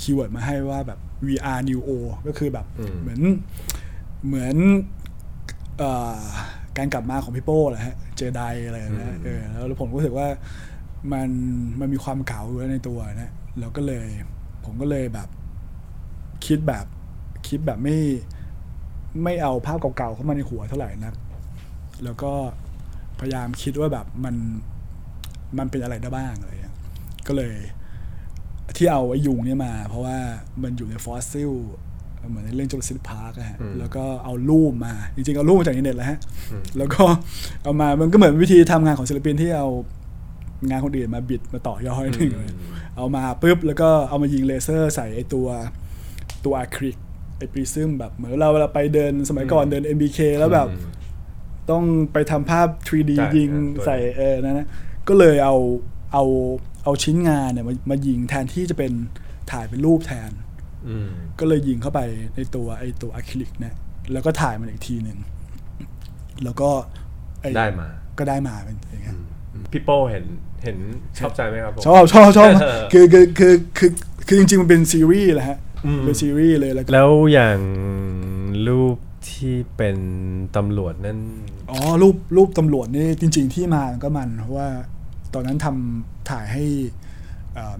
S2: คีย์เวิร์ดมาให้ว่าแบบ VR New O ก็คือแบบ
S1: อืม
S2: เหมือนเหมือนเอ่อการกลับมาของพี่โป้แหละฮะเจไดอะไรนะเออแล้วผมรู้สึกว่ามันมันมีความเก่าอยู่ในตัวนะแล้วก็เลย ผมก็เลยแบบ คิดแบบคิดแบบไม่ไม่เอาภาพเก่าๆเข้ามาในหัวเท่าไหร่นักแล้วก็พยายามคิดว่าแบบมันมันเป็นอะไรได้บ้างอะไรเงี้ย ก็เลย ที่เอาไอ้ยุงเนี่ยมา เพราะว่ามันอยู่ในฟอสซิลเหมือนในเรื่องจูราสสิคพาร์กอะฮะ
S1: อืม
S2: แล้วก็เอารูปมา จริงๆ เอารูปมาจากอินเทอร์เน็ตแหละฮะ
S1: อืม
S2: แล้วก็เอามามันก็เหมือนวิธีทำงานของศิลปินที่เอางานคนอื่นมาบิดมาต่อยอดหนึ่งเลยเอามาปุ๊บแล้วก็เอามายิงเลเซอร์ใส่ไอตัวตัวอะคริลิกไอปริซึมแบบเหมือนเราเวลาไปเดินสมัยก่อนเดิน MBK แล้วแบบ
S1: อืม
S2: ต้องไปทำภาพ 3D
S1: ใช่
S2: ยิง
S1: ตัว
S2: ใส่เออนั่นนะก็เลยเอา เอาเอาชิ้นงานเนี่ยมามายิงแทนที่จะเป็นถ่ายเป็นรูปแทน
S1: อืม
S2: ก็เลยยิงเข้าไปในตัวไอตัวอะคริลิกเนี่ยแล้วก็ถ่ายมันอีกทีหนึ่งแล้วก็อ้
S1: ได้มา
S2: ก็ได้มาเป็นอย่างเงี้ย
S1: พี่โป้เห็นเห็นชอบใจไหมครับผม
S2: ชอบชอบชอบ
S1: เออ
S2: คือคือคือคือคือจริงๆมันเป็นซีรีส์แหละฮะ
S1: อืม
S2: เป็นซีรีส์เลยแล้วก็
S1: แล้วอย่างรูปที่เป็นตำรวจนั่น
S2: อ๋อรูปรูปตำรวจนี่จริง ๆ ที่มามันก็มันเพราะว่า ตอนนั้นทำถ่ายให้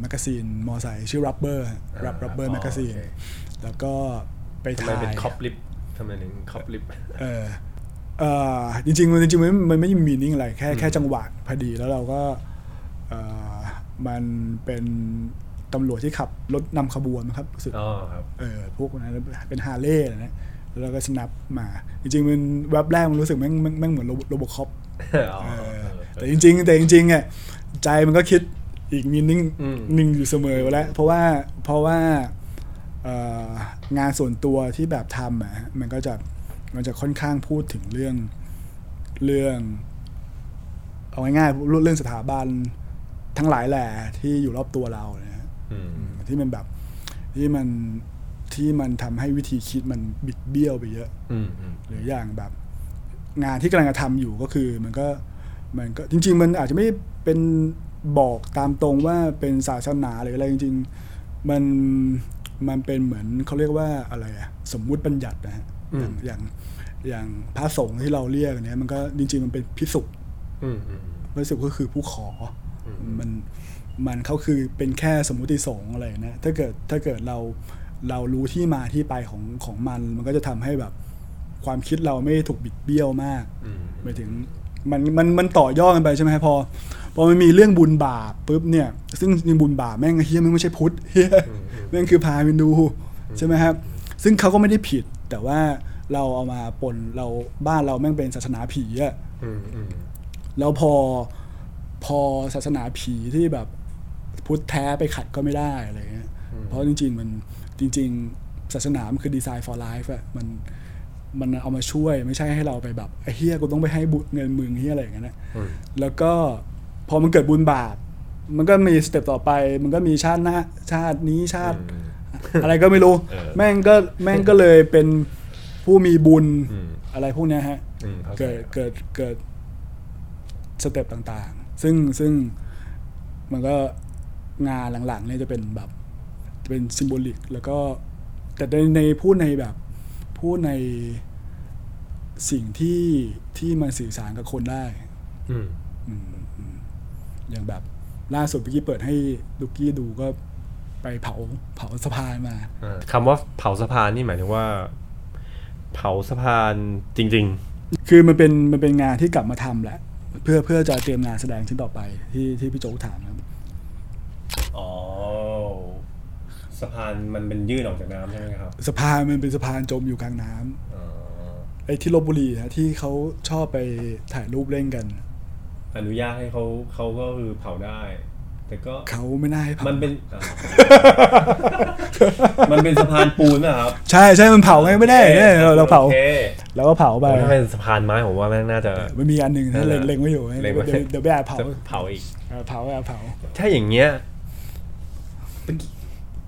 S2: magazine มอไซค์ชื่อ Rubber รับ Rubber แมกกาซีน
S1: โอเค
S2: แล้วก็ไป
S1: ทำไม
S2: ถ่าย
S1: เป็นคอปลิปทำไมถึงคอปลิป
S2: เออเออจริงๆมันจริงๆมันมันไม่มี meaning อะไรแค่แค่จังหวะพอดีแล้วเราก็เออมันเป็นตำรวจที่ขับรถนำขบวนนะครับรู้สึก
S1: อ๋อครับ
S2: เออพวกนั้นเป็นฮาร์เลย์นะแล้วเราก็สนับมา จริงๆมันแวบแรกมันรู้สึกแม่งแม่งแม่งเหมือนโรบอคอป
S1: อ๋อ
S2: แต่จริง ๆ แต่จริงๆอะใจมันก็คิดอีกมีนิ่ง
S1: อืม
S2: นิ่งอยู่เสมอแล้ว เพราะว่าเพราะว่าเอ่องานส่วนตัวที่แบบทำอะมันก็จะมันจะค่อนข้างพูดถึงเรื่องเรื่อง เอาง่ายๆเรื่องสถาบันทั้งหลายแหล่ที่อยู่รอบตัวเรานะฮะ
S1: อืม
S2: ที่มันแบบที่มันที่มันทำให้วิธีคิดมันบิดเบี้ยวไปเยอะ
S1: อืมอืม
S2: หรืออย่างแบบ งานที่กำลังจะทำอยู่ก็คือมันก็มันก็จริง ๆ มันอาจจะไม่เป็นบอกตามตรงว่าเป็นศาสนาหรืออะไรจริง ๆ มันมันเป็นเหมือนเขาเรียกว่าอะไรอะสมมุติบัญญัตินะฮะอย่างอย่างอย่างพระสงฆ์ที่เราเรียกอันเนี้ยมันก็จริง ๆ มันเป็นพิสุ
S1: อืมอืม
S2: พระสุก็คือผู้ขออ
S1: ม
S2: มันมันเขาคือเป็นแค่สมมุติสงฆ์อะไรนะถ้าเกิดถ้าเกิดเราเรารู้ที่มาที่ไปของของมัน มันก็จะทำให้แบบ ความคิดเราไม่ถูกบิดเบี้ยวมาก
S1: อืม
S2: หมายถึงมันมันมันต่อยอดกันไปใช่ไหมพอพอมันมีเรื่องบุญบาปปุ๊บเนี่ย ซึ่งจริงบุญบาปแม่งเฮียแม่งไม่ใช่พุทธเฮียแม่งคือพาฮินดูใช่ไหมครับ ซึ่งเขาก็ไม่ได้ผิด แต่ว่าเราเอามาปนเราบ้านเราแม่งเป็นศาสนาผีอะ
S1: อืมอืม
S2: แล้วพอพอศาสนาผีที่แบบพุทธแท้ไปขัดก็ไม่ได้อะไรเงี้ยเพราะจริง ๆ มันจริง ๆ ศาสนามันคือดีไซน์ for life อะมัน มันเอามาช่วยไม่ใช่ให้เราไปแบบไอ้เฮียกูต้องไปให้บุญเงินมึงเฮียอะไรอย่างเงี้ยนะ
S1: อืม
S2: แล้วก็พอมันเกิดบุญบาปมันก็มี step ต่อไป มันก็มีชาติหน้าชาตินี้ชาติ
S1: อืม
S2: อะไรก็ไม่รู้
S1: เออ
S2: แม่งก็แม่งก็เลยเป็นผู้มีบุญ
S1: อืม
S2: อะไรพวกเนี้ยฮะ
S1: อืมเข้าใจ
S2: เกิดเกิดเกิด step ต่างๆ ซึ่งซึ่งมันก็งานหลังๆเนี่ยจะเป็นแบบเป็น symbolic แล้วก็แต่ในในพูดในแบบ พูดในสิ่งที่ที่มันสื่อสารกับคนได้
S1: อืม
S2: อืมอืมอย่างแบบล่าสุดเมื่อกี้เปิดให้ดุกกี้ดูก็ไปเผาเผาสะพานมา
S1: อ่าคำว่าเผาสะพานนี่หมายถึงว่า เผาสะพานจริง
S2: คือมันเป็นมันเป็นงานที่กลับมาทำแหละ เพื่อเพื่อจะเตรียมงานแสดงชิ้นต่อไปที่ที่พี่โจ๊กถามครับ
S1: ๆอ๋อ สะพานมันเป็นยื่นออกจากน้ำใช่ไหมครับ
S2: สะพานมันเป็นสะพานจมอยู่กลางน้ำ
S1: อ๋อ
S2: ไอ้ที่ลบบุรีนะที่เขาชอบไปถ่ายรูปเล่นกัน
S1: อนุญาตให้เขาเขาก็คือเผาได้ แต่ก็
S2: เขาไม่น่าให้เผา
S1: มันเป็นอ่ามันเป็นสะพานปูนนะครับ
S2: ใช่ใช่มันเผาไงไม่ได้เนี่ยเราเราเผา
S1: โอค
S2: เราก็เผาไป
S1: ถ้าเป็นสะพานไม้ผมว่าแม่งน่าจะ
S2: มันมีอันหนึ่งที่เล็งเล็งไว้อยู่
S1: เล็งไว้
S2: เดี๋ยวเดี๋ยวไปแอบเผา
S1: จะเผาอีก
S2: เออเผาแอบเผา
S1: ถ้าอย่างเงี้ย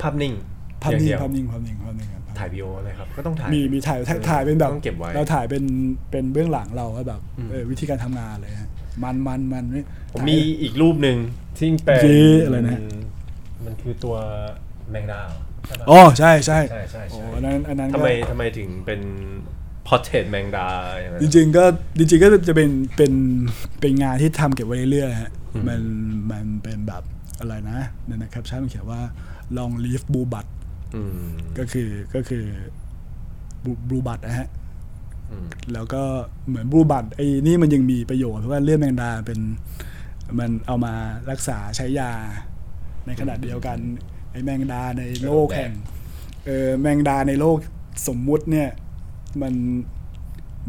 S1: ภาพนิ่ง
S2: ภาพ
S1: อย่
S2: นิ่ง
S1: เดียว
S2: ภาพนิ่งภาพนิ่งภาพนิ่งครับ
S1: ถ่ายวีดีโอไหมครับ ก็ต้องถ่าย
S2: มีมีถ่ายถ่ายถ่ายเป็นแบบ
S1: ต้องเก็บไว้
S2: เราถ่ายเป็นเป็นเบื้องหลังเราก็แบบ
S1: อืม
S2: เออวิธีการทำงานเลยฮะมันมันมันนี่
S1: ผม
S2: ถ่าย
S1: มีอีกรูปหนึ่งที่เป็น
S2: เจ๊อะไรนะ
S1: มันคือตัวแมงดาใช่ปะ
S2: อ๋อใช่ใช่
S1: ใช่ใช่
S2: โอ้
S1: ใช่
S2: อันนั้นอันนั้น
S1: ทำ
S2: ก็
S1: ไมทำไมถึงเป็นพอเทรตแมงดาอย่างนั้
S2: จ
S1: น
S2: ริงๆก็จริงๆก็จะเป็นเป็นเป็นงานที่ทำเก็บไว้เรื่อยๆฮะมันมันเป็นแบบอะไรนะในในแคปชั่นมันเขียนว่า long live blue bud
S1: อืม
S2: ก็คือก็คือบู e บัตนะฮะ
S1: อืม
S2: แล้วก็เหมือนบลูบัตไอ้นี่มันยังมีประโยชน์เพราะว่าเลือดแมงดาเป็นมันเอามารักษาใช้ยา ในขณะเดียวกัน ไอ้แมงดาในโลกแห่งเออแมงดาในโลกสมมุติเนี่ย มัน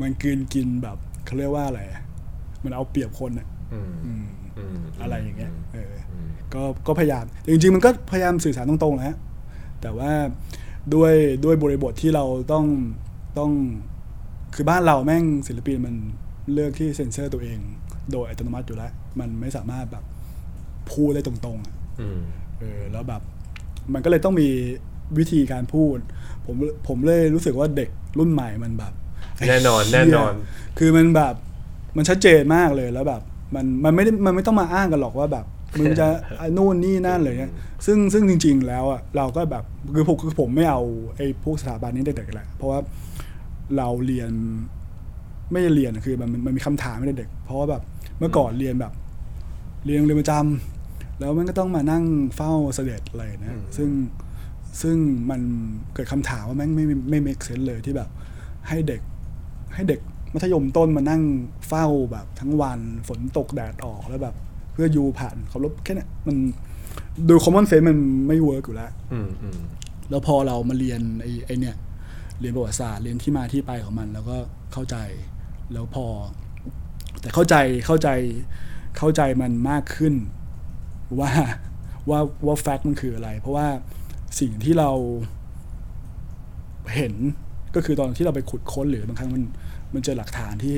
S2: มันกลืนกินแบบเขาเรียกว่าอะไรอะมันเอาเปรียบคนอะ
S1: อืม
S2: อืม
S1: อืม
S2: อะไรอย่างเงี้ยเออ
S1: อืม
S2: ก็ก็พยายาม จริง ๆ มันก็พยายามสื่อสารตรงๆนะฮะแต่ว่าด้วยด้วยบริบทที่เราต้องต้องคือบ้านเราแม่งศิลปินมันเลือกที่เซ็นเซอร์ตัวเอง โดยอัตโนมัติอยู่แล้ว มันไม่สามารถแบบพูดได้ตรงๆอะ
S1: อืม
S2: เออแล้วแบบ มันก็เลยต้องมีวิธีการพูด ผมผมเลยรู้สึกว่าเด็กรุ่นใหม่มันแบบ
S1: แน่นอน
S2: ไเหี้ย
S1: แน่นอน
S2: คือมันแบบมันชัดเจนมากเลยแล้วแบบ มันมันไม่ได้มันไม่ต้องมาอ้างกันหรอกว่าแบบ มึงจะอะนู่นนี่นั่นเลยเนี่ยซึ่งซึ่งจริง ๆ แล้วอะเราก็แบบคือผมคือผมไม่เอาไอ้พวกสถาบันนี้เด็กๆแหละเพราะว่าเราเรียนไม่ได้เรียนอะคือมันมันมันมีคำถามไม่ได้เด็ก เพราะว่าแบบเมื่อก่อนเรียนแบบ เรียนโรงเรียนประจำแล้วมันก็ต้องมานั่งเฝ้าเสด็จอะไรนะ
S1: อืม
S2: ซึ่งซึ่งมันเกิดคำถามว่าแม่งไม่ไม่ไม่ make sense เลยที่แบบ ให้เด็กให้เด็กมัธยมต้นมานั่งเฝ้าแบบทั้งวันฝนตกแดดออกแล้วแบบ เพื่อยูผ่านเคารพแค่เนี้ยมันโดย common sense มันไม่ work อยู่แล้ว
S1: อืมอืม
S2: แล้วพอเรามาเรียนไอ้ไอ้เนี่ยเรียนประวัติศาสตร์เรียนที่มาที่ไปของมัน แล้วก็เข้าใจแล้วพอ แต่เข้าใจเข้าใจเข้าใจมันมากขึ้น ว่าว่าว่าแฟกต์มันคืออะไร เพราะว่าสิ่งที่เราเห็นก็คือตอนที่เราไปขุดค้นหรือบางครั้งมันมันเจอหลักฐานที่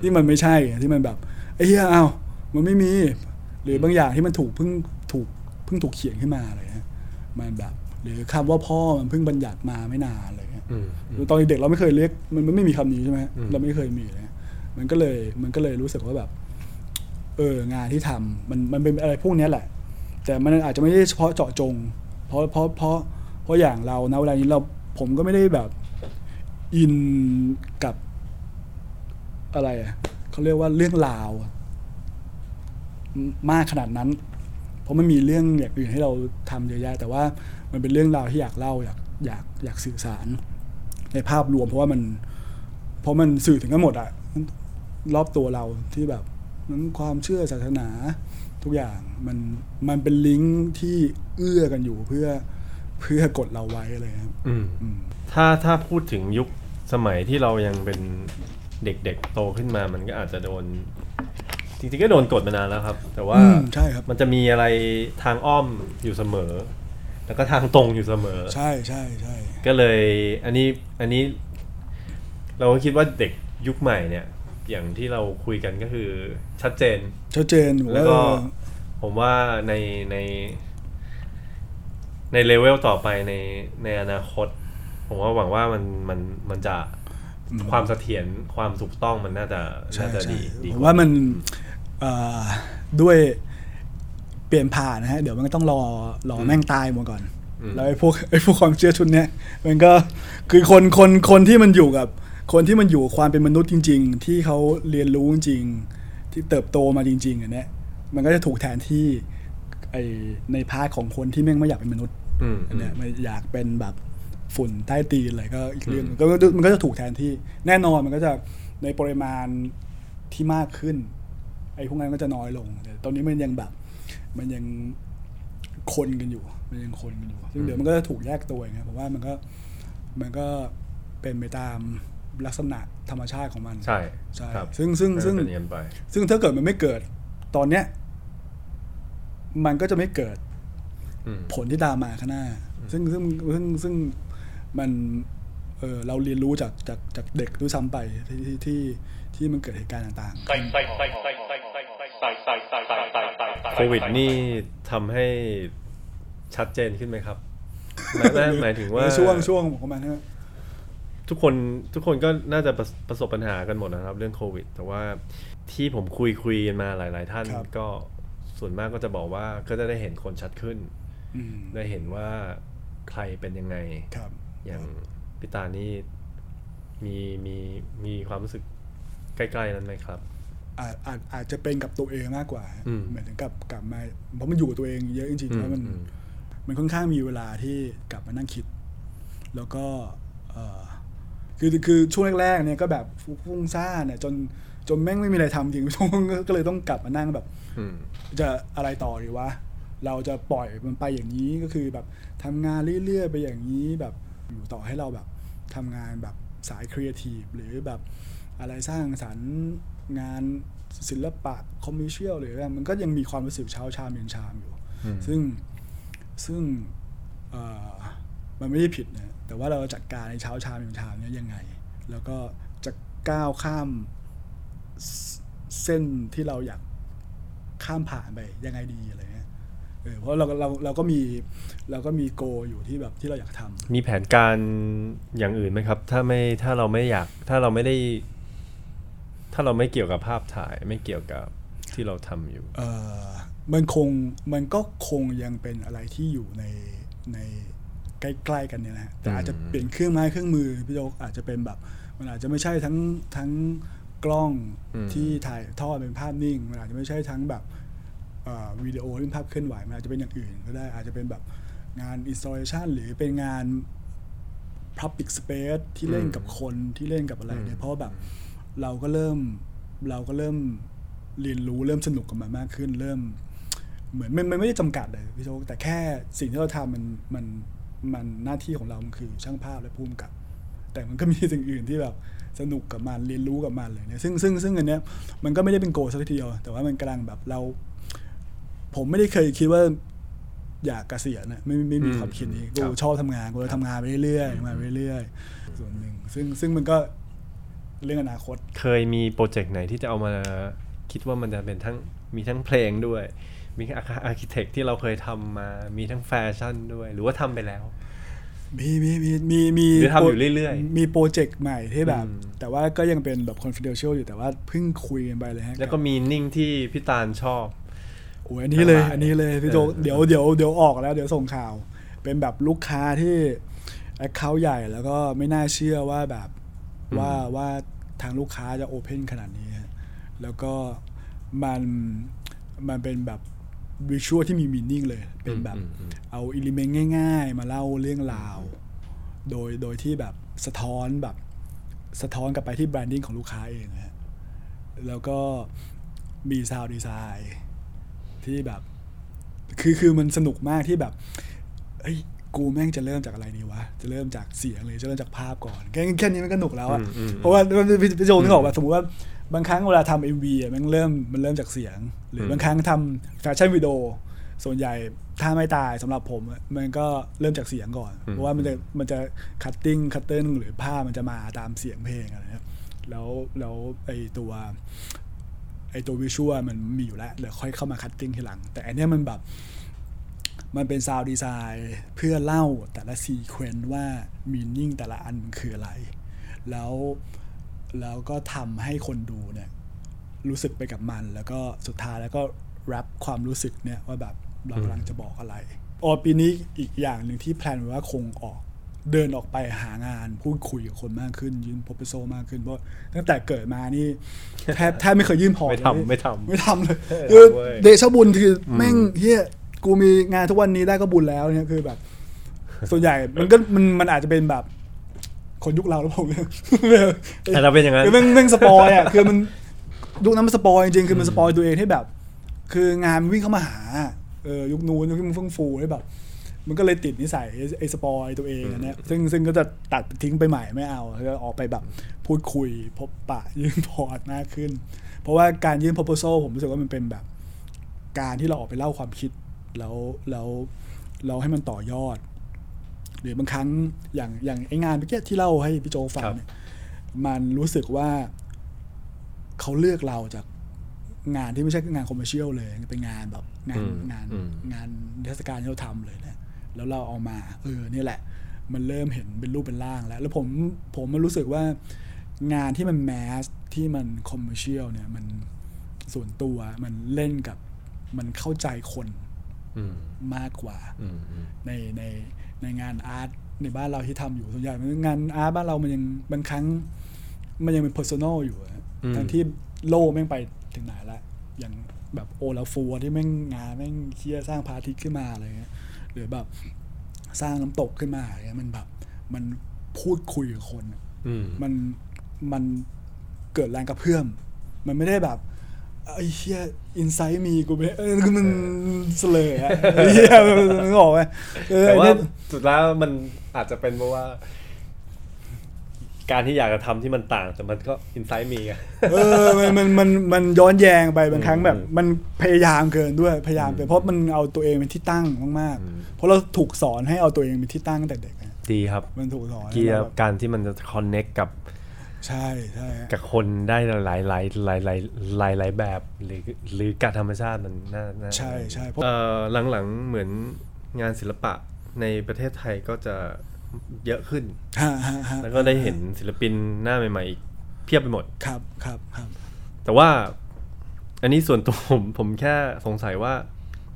S2: ที่มันไม่ใช่อะที่มันแบบไอ้เหี้ยอ้าว มันไม่มี หรือบางอย่างที่มันถูกเพิ่งถูกเพิ่งถูกเขียนขึ้นมาอะไรเงี้ยมันแบบ หรือคำว่าพ่อมันเพิ่งบัญญัติมาไม่นานอะไรเงี้ย
S1: อืม
S2: ตอนเด็กเราไม่เคยเรียกมันมันไม่มีคำนี้ใช่ไหม
S1: อืม
S2: เราไม่เคยมีเลยมันก็เลยมันก็เลยรู้สึกว่าแบบ เอองานที่ทำมันมันเป็นอะไรพวกเนี้ยแหละ แต่มันอาจจะไม่ได้เฉพาะเจาะจง เพราะเพราะเพราะเพราะอย่างเรานะเวลานี้เราผมก็ไม่ได้แบบอินกับอะไรอะเขาเรียกว่าเรื่องราวอะ มมากขนาดนั้น เพราะมันมีเรื่องอย่างอื่นให้เราทำเยอะแยะแต่ว่ามันเป็นเรื่องราวที่อยากเล่าอยากอยากอยากสื่อสาร ในภาพรวมเพราะว่ามันเพราะมันสื่อถึงกันหมดอะรอบตัวเราที่แบบนั้นความเชื่อศาสนาทุกอย่างมันมันเป็นลิงก์ที่เอื้อกันอยู่เพื่อเพื่อกดเราไว้อะไรครับ
S1: อืม
S2: อืม
S1: ถ้าถ้าพูดถึงยุคสมัยที่เรายังเป็นเด็กๆโตขึ้นมา มันก็อาจจะโดน จริงๆก็โดนกดมานานแล้วครับ แต่ว่า
S2: อืมใช่ครับ
S1: มันจะมีอะไรทางอ้อมอยู่เสมอ แล้วก็ทางตรงอยู่เสมอ
S2: ใช่ใช่ใช่
S1: ก็เลยอันนี้อันนี้ เราก็คิดว่าเด็กยุคใหม่เนี่ย อย่างที่เราคุยกันก็คือชัดเจน
S2: ชัดเจนผม
S1: แล้ว
S2: ว่า
S1: ก็ผมว่าในใน ในเลเวลต่อไปในในอนาคต ผมว่าหวังว่ามันมันมันจะความเสถียรความถูกต้องมันน่าจะ
S2: ใช่
S1: น่าจะ
S2: ใช่
S1: ดีดี
S2: ผม
S1: ว่า
S2: ว่ามันเอ่อ ด้วยเปลี่ยนผ่านนะฮะ เดี๋ยวมันก็ต้องรอรอแม่งตายหมดก่อน แล้วไอ้พวกไอ้พวกความเชื่อชุดเนี้ยมันก็คือคนคนคนที่มันอยู่กับ คนที่มันอยู่กับความเป็นมนุษย์จริง ๆ ที่เขาเรียนรู้จริงๆที่เติบโตมาจริง ๆอันเนี้ยมันก็จะถูกแทนที่ไอใน part ของคนที่แม่งไม่อยากเป็นมนุษย์
S1: อืม
S2: อันเนี้ยมันอยากเป็นแบบฝุ่นใต้ตีนอะไรก็อีกเรื่องหนึ่งก็ก็มันก็จะถูกแทนที่ แน่นอนมันก็จะในปริมาณที่มากขึ้น ไอ้พวกนั้นก็จะน้อยลงแต่ตอนนี้มันยังแบบ มันยังคนกันอยู่ มันยังคนกันอยู่ ซึ่งเดี๋ยวมันก็จะถูกแยกตัวอย่างเงี้ยผมว่ามันก็มันก็เป็นไปตามลักษณะธรรมชาติของมัน
S1: ใช่
S2: ใช่
S1: ครับ
S2: ซึ่งซึ่งซึ่ง
S1: เป็นอย่างนั้นไป
S2: ซึ่งถ้าเกิดมันไม่เกิดตอนเนี้ย มันก็จะไม่เกิด
S1: อืม
S2: ผลที่ตามมาข้างหน้า ซึ่งซึ่งซึ่งซึ่งมันเออเราเรียนรู้จากจากจากเด็กด้วยซ้ำไปที่ที่ที่ที่มันเกิดเหตุการณ์ต่าง
S1: โควิดนี่ทำให้ชัดเจนขึ้นไหมครับหมายหมายถึงว่า
S2: ช่วงช่วงของมันใช่
S1: ทุกคนทุกคนก็น่าจะประสบปัญหากันหมดนะครับ เรื่องโควิด แต่ว่าที่ผมคุยคุยกันมาหลาย ๆ ท่านก็ส่วนมากก็จะบอกว่าก็จะได้เห็นคนชัดขึ้นได้เห็นว่าใครเป็นยังไง
S2: ครับ
S1: อย่างพี่ตานี่มีมีมีความรู้สึกใกล้ ๆ นั้นไหมครับ
S2: อาจอาจอาจจะเป็นกับตัวเองมากกว่า
S1: อืม
S2: เหมือนถึงกับกลับมาเพราะมันอยู่กับตัวเองเยอะจริงๆแล้วมัน
S1: อืม
S2: มันค่อนข้างมีเวลาที่กลับมานั่งคิด แล้วก็เอ่อคือคือช่วงแรกๆเนี่ยก็แบบฟุ้งซ่านเนี่ยจนจนแม่งไม่มีอะไรทำจริงก็เลยต้องกลับมานั่งแบบ
S1: อืม
S2: จะอะไรต่อดีวะเราจะปล่อยมันไปอย่างนี้ก็คือแบบทำงานเรื่อยๆไปอย่างนี้แบบอยู่ต่อให้เราแบบทำงานแบบสายครีเอทีฟหรือแบบอะไรสร้างสรรค์ งานศิลปะ commercial หรืออะไรมันก็ยังมีความรู้สึกเช้าชามเย็นชามอยู่
S1: อืม
S2: ซึ่งซึ่งเอ่อมันไม่ได้ผิดนะแต่ว่าเราจัดการในเช้าชามเย็นชามเนี้ยยังไง แล้วก็จะก้าวข้ามเสเส้นที่เราอยากข้ามผ่านไปยังไงดีอะไรเงี้ยเออเพราะเราเราเราก็มีเราก็มีโกอยู่ที่แบบที่เราอยากทำ
S1: มีแผนการอย่างอื่นไหมครับ ถ้าไม่ถ้าเราไม่อยากถ้าเราไม่ได้ ถ้าเราไม่เกี่ยวกับภาพถ่ายไม่เกี่ยวกับที่เราทำอยู่
S2: เออมันคงมันก็คงยังเป็นอะไรที่อยู่ในในใกล้ๆกันเนี่ยนะฮะแต่อาจจะเปลี่ยนเครื่องไม้เครื่องมือพี่โจกอาจจะเป็นแบบ มันอาจจะไม่ใช่ทั้งทั้งกล้อง
S1: อืม
S2: ที่ถ่ายทอดเป็นภาพนิ่ง มันอาจจะไม่ใช่ทั้งแบบเอ่อวิดีโอที่เป็นภาพเคลื่อนไหวมันอาจจะเป็นอย่างอื่นก็ได้อาจจะเป็นแบบงาน installation หรือเป็นงาน public space ที่เล่นกับคนที่เล่นกับอะไรเนี่ยเพราะว่าแบบ เราก็เริ่มเราก็เริ่มเรียนรู้เริ่มสนุกกับมันมากขึ้น เริ่ม เหมือนมันมันไม่ได้จำกัดเลยพี่โจ๊กแต่แค่สิ่งที่เราทำมันมันมันหน้าที่ของเรามันคือช่างภาพและผู้กำกับ แต่มันก็มีสิ่งอื่นที่แบบสนุกกับมันเรียนรู้กับมันเลยเนี่ยซึ่งซึ่งซึ่งอันเนี้ยมันก็ไม่ได้เป็นโกลสักทีเดียว แต่ว่ามันกำลังแบบเรา ผมไม่ได้เคยคิดว่าอยากเกษียณนะไม่ไม่ไม่มี
S1: อืม
S2: ความคิดนี้
S1: ค
S2: กู
S1: รับ
S2: ชอบทำงานกูจะทำงานไปเรื่อยๆมาเรื่อยๆส่วนหนึ่งซึ่งซึ่งมันก็ เรื่องอนาคต
S1: เคยมี project ไหนที่จะเอามาคิดว่ามันจะเป็นทั้งมีทั้งเพลงด้วย มี architect ที่เราเคยทำมามีทั้งแฟชั่นด้วย หรือว่าทำไปแล้ว
S2: มีมีมีมีมี
S1: หรือทำอยู่เรื่อยๆ
S2: มี project ใหม่ที่แบบ
S1: อืม
S2: แต่ว่าก็ยังเป็นแบบ confidential อยู่แต่ว่าเพิ่งคุยกันไปเลยฮะ
S1: แล้วก็ meaning ที่พี่ตาลชอบ
S2: โอ้ยอันนี้เลย
S1: สบาย
S2: อันนี้เลยพี่โจ
S1: เออ
S2: เดี๋ยวเดี๋ยวเดี๋ยวออกแล้วเดี๋ยวส่งข่าว เป็นแบบลูกค้าที่ account ใหญ่แล้วก็ไม่น่าเชื่อว่าแบบ ว่าว่าทางลูกค้าจะ open ขนาดนี้ฮะแล้วก็มันมันเป็นแบบ visual ที่มี meaning เลย เป็นแบบ
S1: อืมอืม
S2: เอา element ง่าย ๆ มาเล่าเรื่องราว โดยโดยที่แบบสะท้อนแบบสะท้อนกลับไปที่ branding ของลูกค้าเองนะฮะแล้วก็มี sound designน์ที่แบบ คือคือมันสนุกมากที่แบบเอ้ย กูแม่งจะเริ่มจากอะไรดีวะ จะเริ่มจากเสียงหรือจะเริ่มจากภาพก่อน แค่แค่นี้มันก็หนุกแล้วอะ
S1: อืมอืม
S2: เพราะว่าพี่พี่โจนึกออกว่าสมมติว่าบางครั้งเวลาทำ MV อะมันเริ่มมันเริ่มจากเสียง หรือบางครั้งทำแฟชั่นวิดีโอส่วนใหญ่ถ้าไม่ตายสำหรับผมอะมันก็เริ่มจากเสียงก่อน เพราะว่ามันจะมันจะ cutting cutting หรือภาพมันจะมาตามเสียงเพลงอะไรเงี้ยแล้วแล้วไอตัวไอตัว visual มันมีอยู่แล้วเดี๋ยวค่อยเข้ามา cutting ทีหลัง แต่อันเนี้ยมันแบบ มันเป็น sound design เพื่อเล่าแต่ละ sequence ว่า meaning แต่ละอันมันคืออะไร แล้วแล้วก็ทำให้คนดูเนี่ยรู้สึกไปกับมัน แล้วก็สุดท้ายแล้วก็รับความรู้สึกเนี่ยว่าแบบเรากำลังจะบอกอะไรออปีนี้อีกอย่างหนึ่งที่ plan ไว้ว่าคงออกเดินออกไปหางานพูดคุยกับคนมากขึ้น ยื่น proposal มากขึ้นเพราะตั้งแต่เกิดมานี่แทบแทบไม่เคยยื่น port
S1: ไม่ทำ
S2: เลย
S1: ไม่ทำ
S2: ไม่ทำเลย
S1: เออ
S2: คือ
S1: เว้ย
S2: เดชะบุญคืออแม่งเฮีย กูมีงานทุกวันนี้ได้ก็บุญแล้วเนี่ยคือแบบ ส่วนใหญ่มันก็มันมันอาจจะเป็นแบบคนยุคเราแล้วผมเนี่ย
S1: แต่เราเป็นอย่างนั้น
S2: คือแม่งแม่ง spoil อะคือมันยุคนั้นมัน spoil จริงๆคือมัน spoil ตัวเองที่แบบ คืองานมันวิ่งเข้ามาหาเออยุคนู้นยุคที่มันเฟื่องฟูให้แบบ มันก็เลยติดนิสัยไอ้ไอ้ spoil ตัวเองอันเนี้ยซึ่งซึ่งก็จะตัดทิ้งไปใหม่ไม่เอาแล้วก็ออกไปแบบพูดคุยพบปะยื่น port มากขึ้น เพราะว่าการยื่น proposal ผมรู้สึกว่ามันเป็นแบบ การที่เราออกไปเล่าความคิด แล้วแล้วเราให้มันต่อยอด หรือบางครั้งอย่างอย่างไอ้งานเมื่อกี้ที่เล่าให้พี่โจฟัง
S1: ครับ
S2: เนี่ยมันรู้สึกว่าเขาเลือกเราจากงานที่ไม่ใช่งาน commercial เลยเป็นงานแบบงาน
S1: อืม
S2: งาน
S1: อืม
S2: งานนิทรรศการที่เราทำเลยนะแล้วเราเอามา เออนี่แหละ มันเริ่มเห็นเป็นรูปเป็นร่างแล้ว แล้วผมผมมันรู้สึกว่างานที่มัน mass ที่มัน commercial เนี่ยมันส่วนตัวมันเล่นกับมันเข้าใจคน
S1: อื ม
S2: มากกว่า
S1: อืมอืม
S2: ในในในงาน art ในบ้านเราที่ทำอยู่ส่วนใหญ่มันงาน art บ้านเรามันยังบางครั้ง มันยังเป็น personal อยู่อะ
S1: อืม
S2: ทั้งที่โลกแม่งไปถึงไหนละอย่างแบบโอลาฟัวที่แม่งงานแม่งเคียสร้างพระอาทิตย์ขึ้นมาอะไรเงี้ยหรือแบบสร้างน้ำตกขึ้นมาอะไรเงี้ยมันแบบ มันพูดคุยกับคนอะ
S1: อืม
S2: มันมันเกิดแรงกระเพื่อมมันไม่ได้แบบ ไอ้เชี่ยอินไซต์มีกูไม่เออคือมันเสลออะไอ้เหี้ยมึงออกไหมเออ
S1: แต่ว่า
S2: เนี่ย
S1: สุดแล้วมันอาจจะเป็นเพราะว่า การที่อยากจะทำที่มันต่าง แต่มันก็อินไซต์มีไง
S2: เออมันมันมันมันย้อนแยงไปบางครั้งแบบ
S1: อืม
S2: มันพยายามเกินด้วยพยายามไป
S1: อืม
S2: เพราะมันเอาตัวเองเป็นที่ตั้งมาก
S1: อืม
S2: ๆเพราะเราถูกสอนให้เอาตัวเองเป็นที่ตั้งตั้งแต่เด็กอะ
S1: ดีครับ
S2: มันถูกสอนให้
S1: เกีย
S2: เรา
S1: ร์
S2: แบบ
S1: การที่มันจะคอนเน็กกับ
S2: ใช่ใช่ฮะ
S1: กับคนได้หลายหลายหลายหลายหลายหลายแบบหรือหรือการธรรมชาติมันน่าน่า
S2: ใช่ใช่เพราะ
S1: เอ่อหลังๆเหมือนงานศิลปะในประเทศไทยก็จะเยอะขึ้น
S2: ฮะฮะฮะ
S1: แล้วก็ได้เห็นศิลปินหน้าใหม่ๆอีกเพียบไปหมด
S2: ครับครับครับ
S1: แต่ว่าอันนี้ส่วนตัวผมผมแค่สงสัยว่า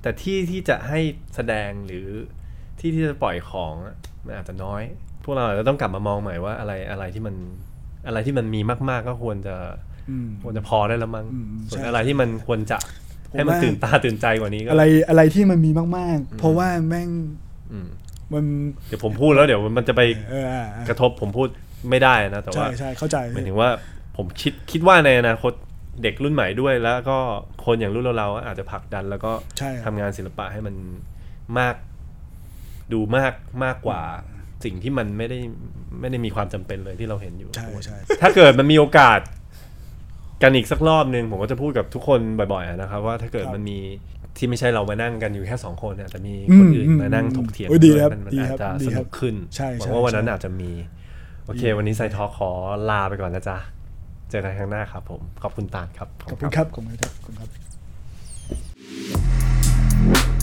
S1: แต่ที่ที่จะให้แสดงหรือที่ที่จะปล่อยของอะมันอาจจะน้อย พวกเราอาจจะต้องกลับมามองใหม่ว่าอะไรอะไรที่มัน อะไรที่มันมีมาก ๆ ก็ควรจะ
S2: อืม
S1: ควรจะพอได้แล้วมั้ง
S2: อืม
S1: ส่วน
S2: ใช่
S1: อะไรที่มันควรจะ
S2: ผม
S1: ให้มัน
S2: ว่า
S1: ตื่นตาตื่นใจกว่านี้ก็
S2: อะไรอะไรที่มันมีมาก ๆ เพราะว่าแม่ง
S1: อืม
S2: มัน
S1: เดี๋ยวผมพูดแล้วเดี๋ยวมันจะไป
S2: เอออะอะ
S1: กระทบผมพูดไม่ได้นะแต่
S2: ใช่
S1: ว่า
S2: ใช่เข้าใจ
S1: หมายถึงว่าผมคิดคิดว่าในอนาคตเด็กรุ่นใหม่ด้วยแล้วก็คนอย่างรุ่นเราๆอาจจะผลักดันแล้วก็
S2: ใช่ครับ
S1: ทำงานศิลปะให้มันมาก ดูมากมากกว่า สิ่งที่มันไม่ได้ไม่ได้มีความจำเป็นเลยที่เราเห็นอยู่
S2: ใช่ใช่
S1: ถ้าเกิดมันมีโอกาสกันอีกสักรอบหนึ่งผมก็จะพูดกับทุกคนบ่อยๆนะครับ ว่าถ้าเกิดมันมีที่ไม่ใช่เรามานั่งกันอยู่แค่สองคนเนี่ยแต่มีคนอื่นมานั่งถกเถียงกันมันอาจจะสนุกขึ้นหวังว่าวันนั้นอาจจะมี โอเค วันนี้ไซทอขอลาไปก่อนนะจ๊ะ เจอกันครั้งหน้าครับผม ขอบคุณตาลครับ
S2: ขอบคุณครับขอบคุณครับ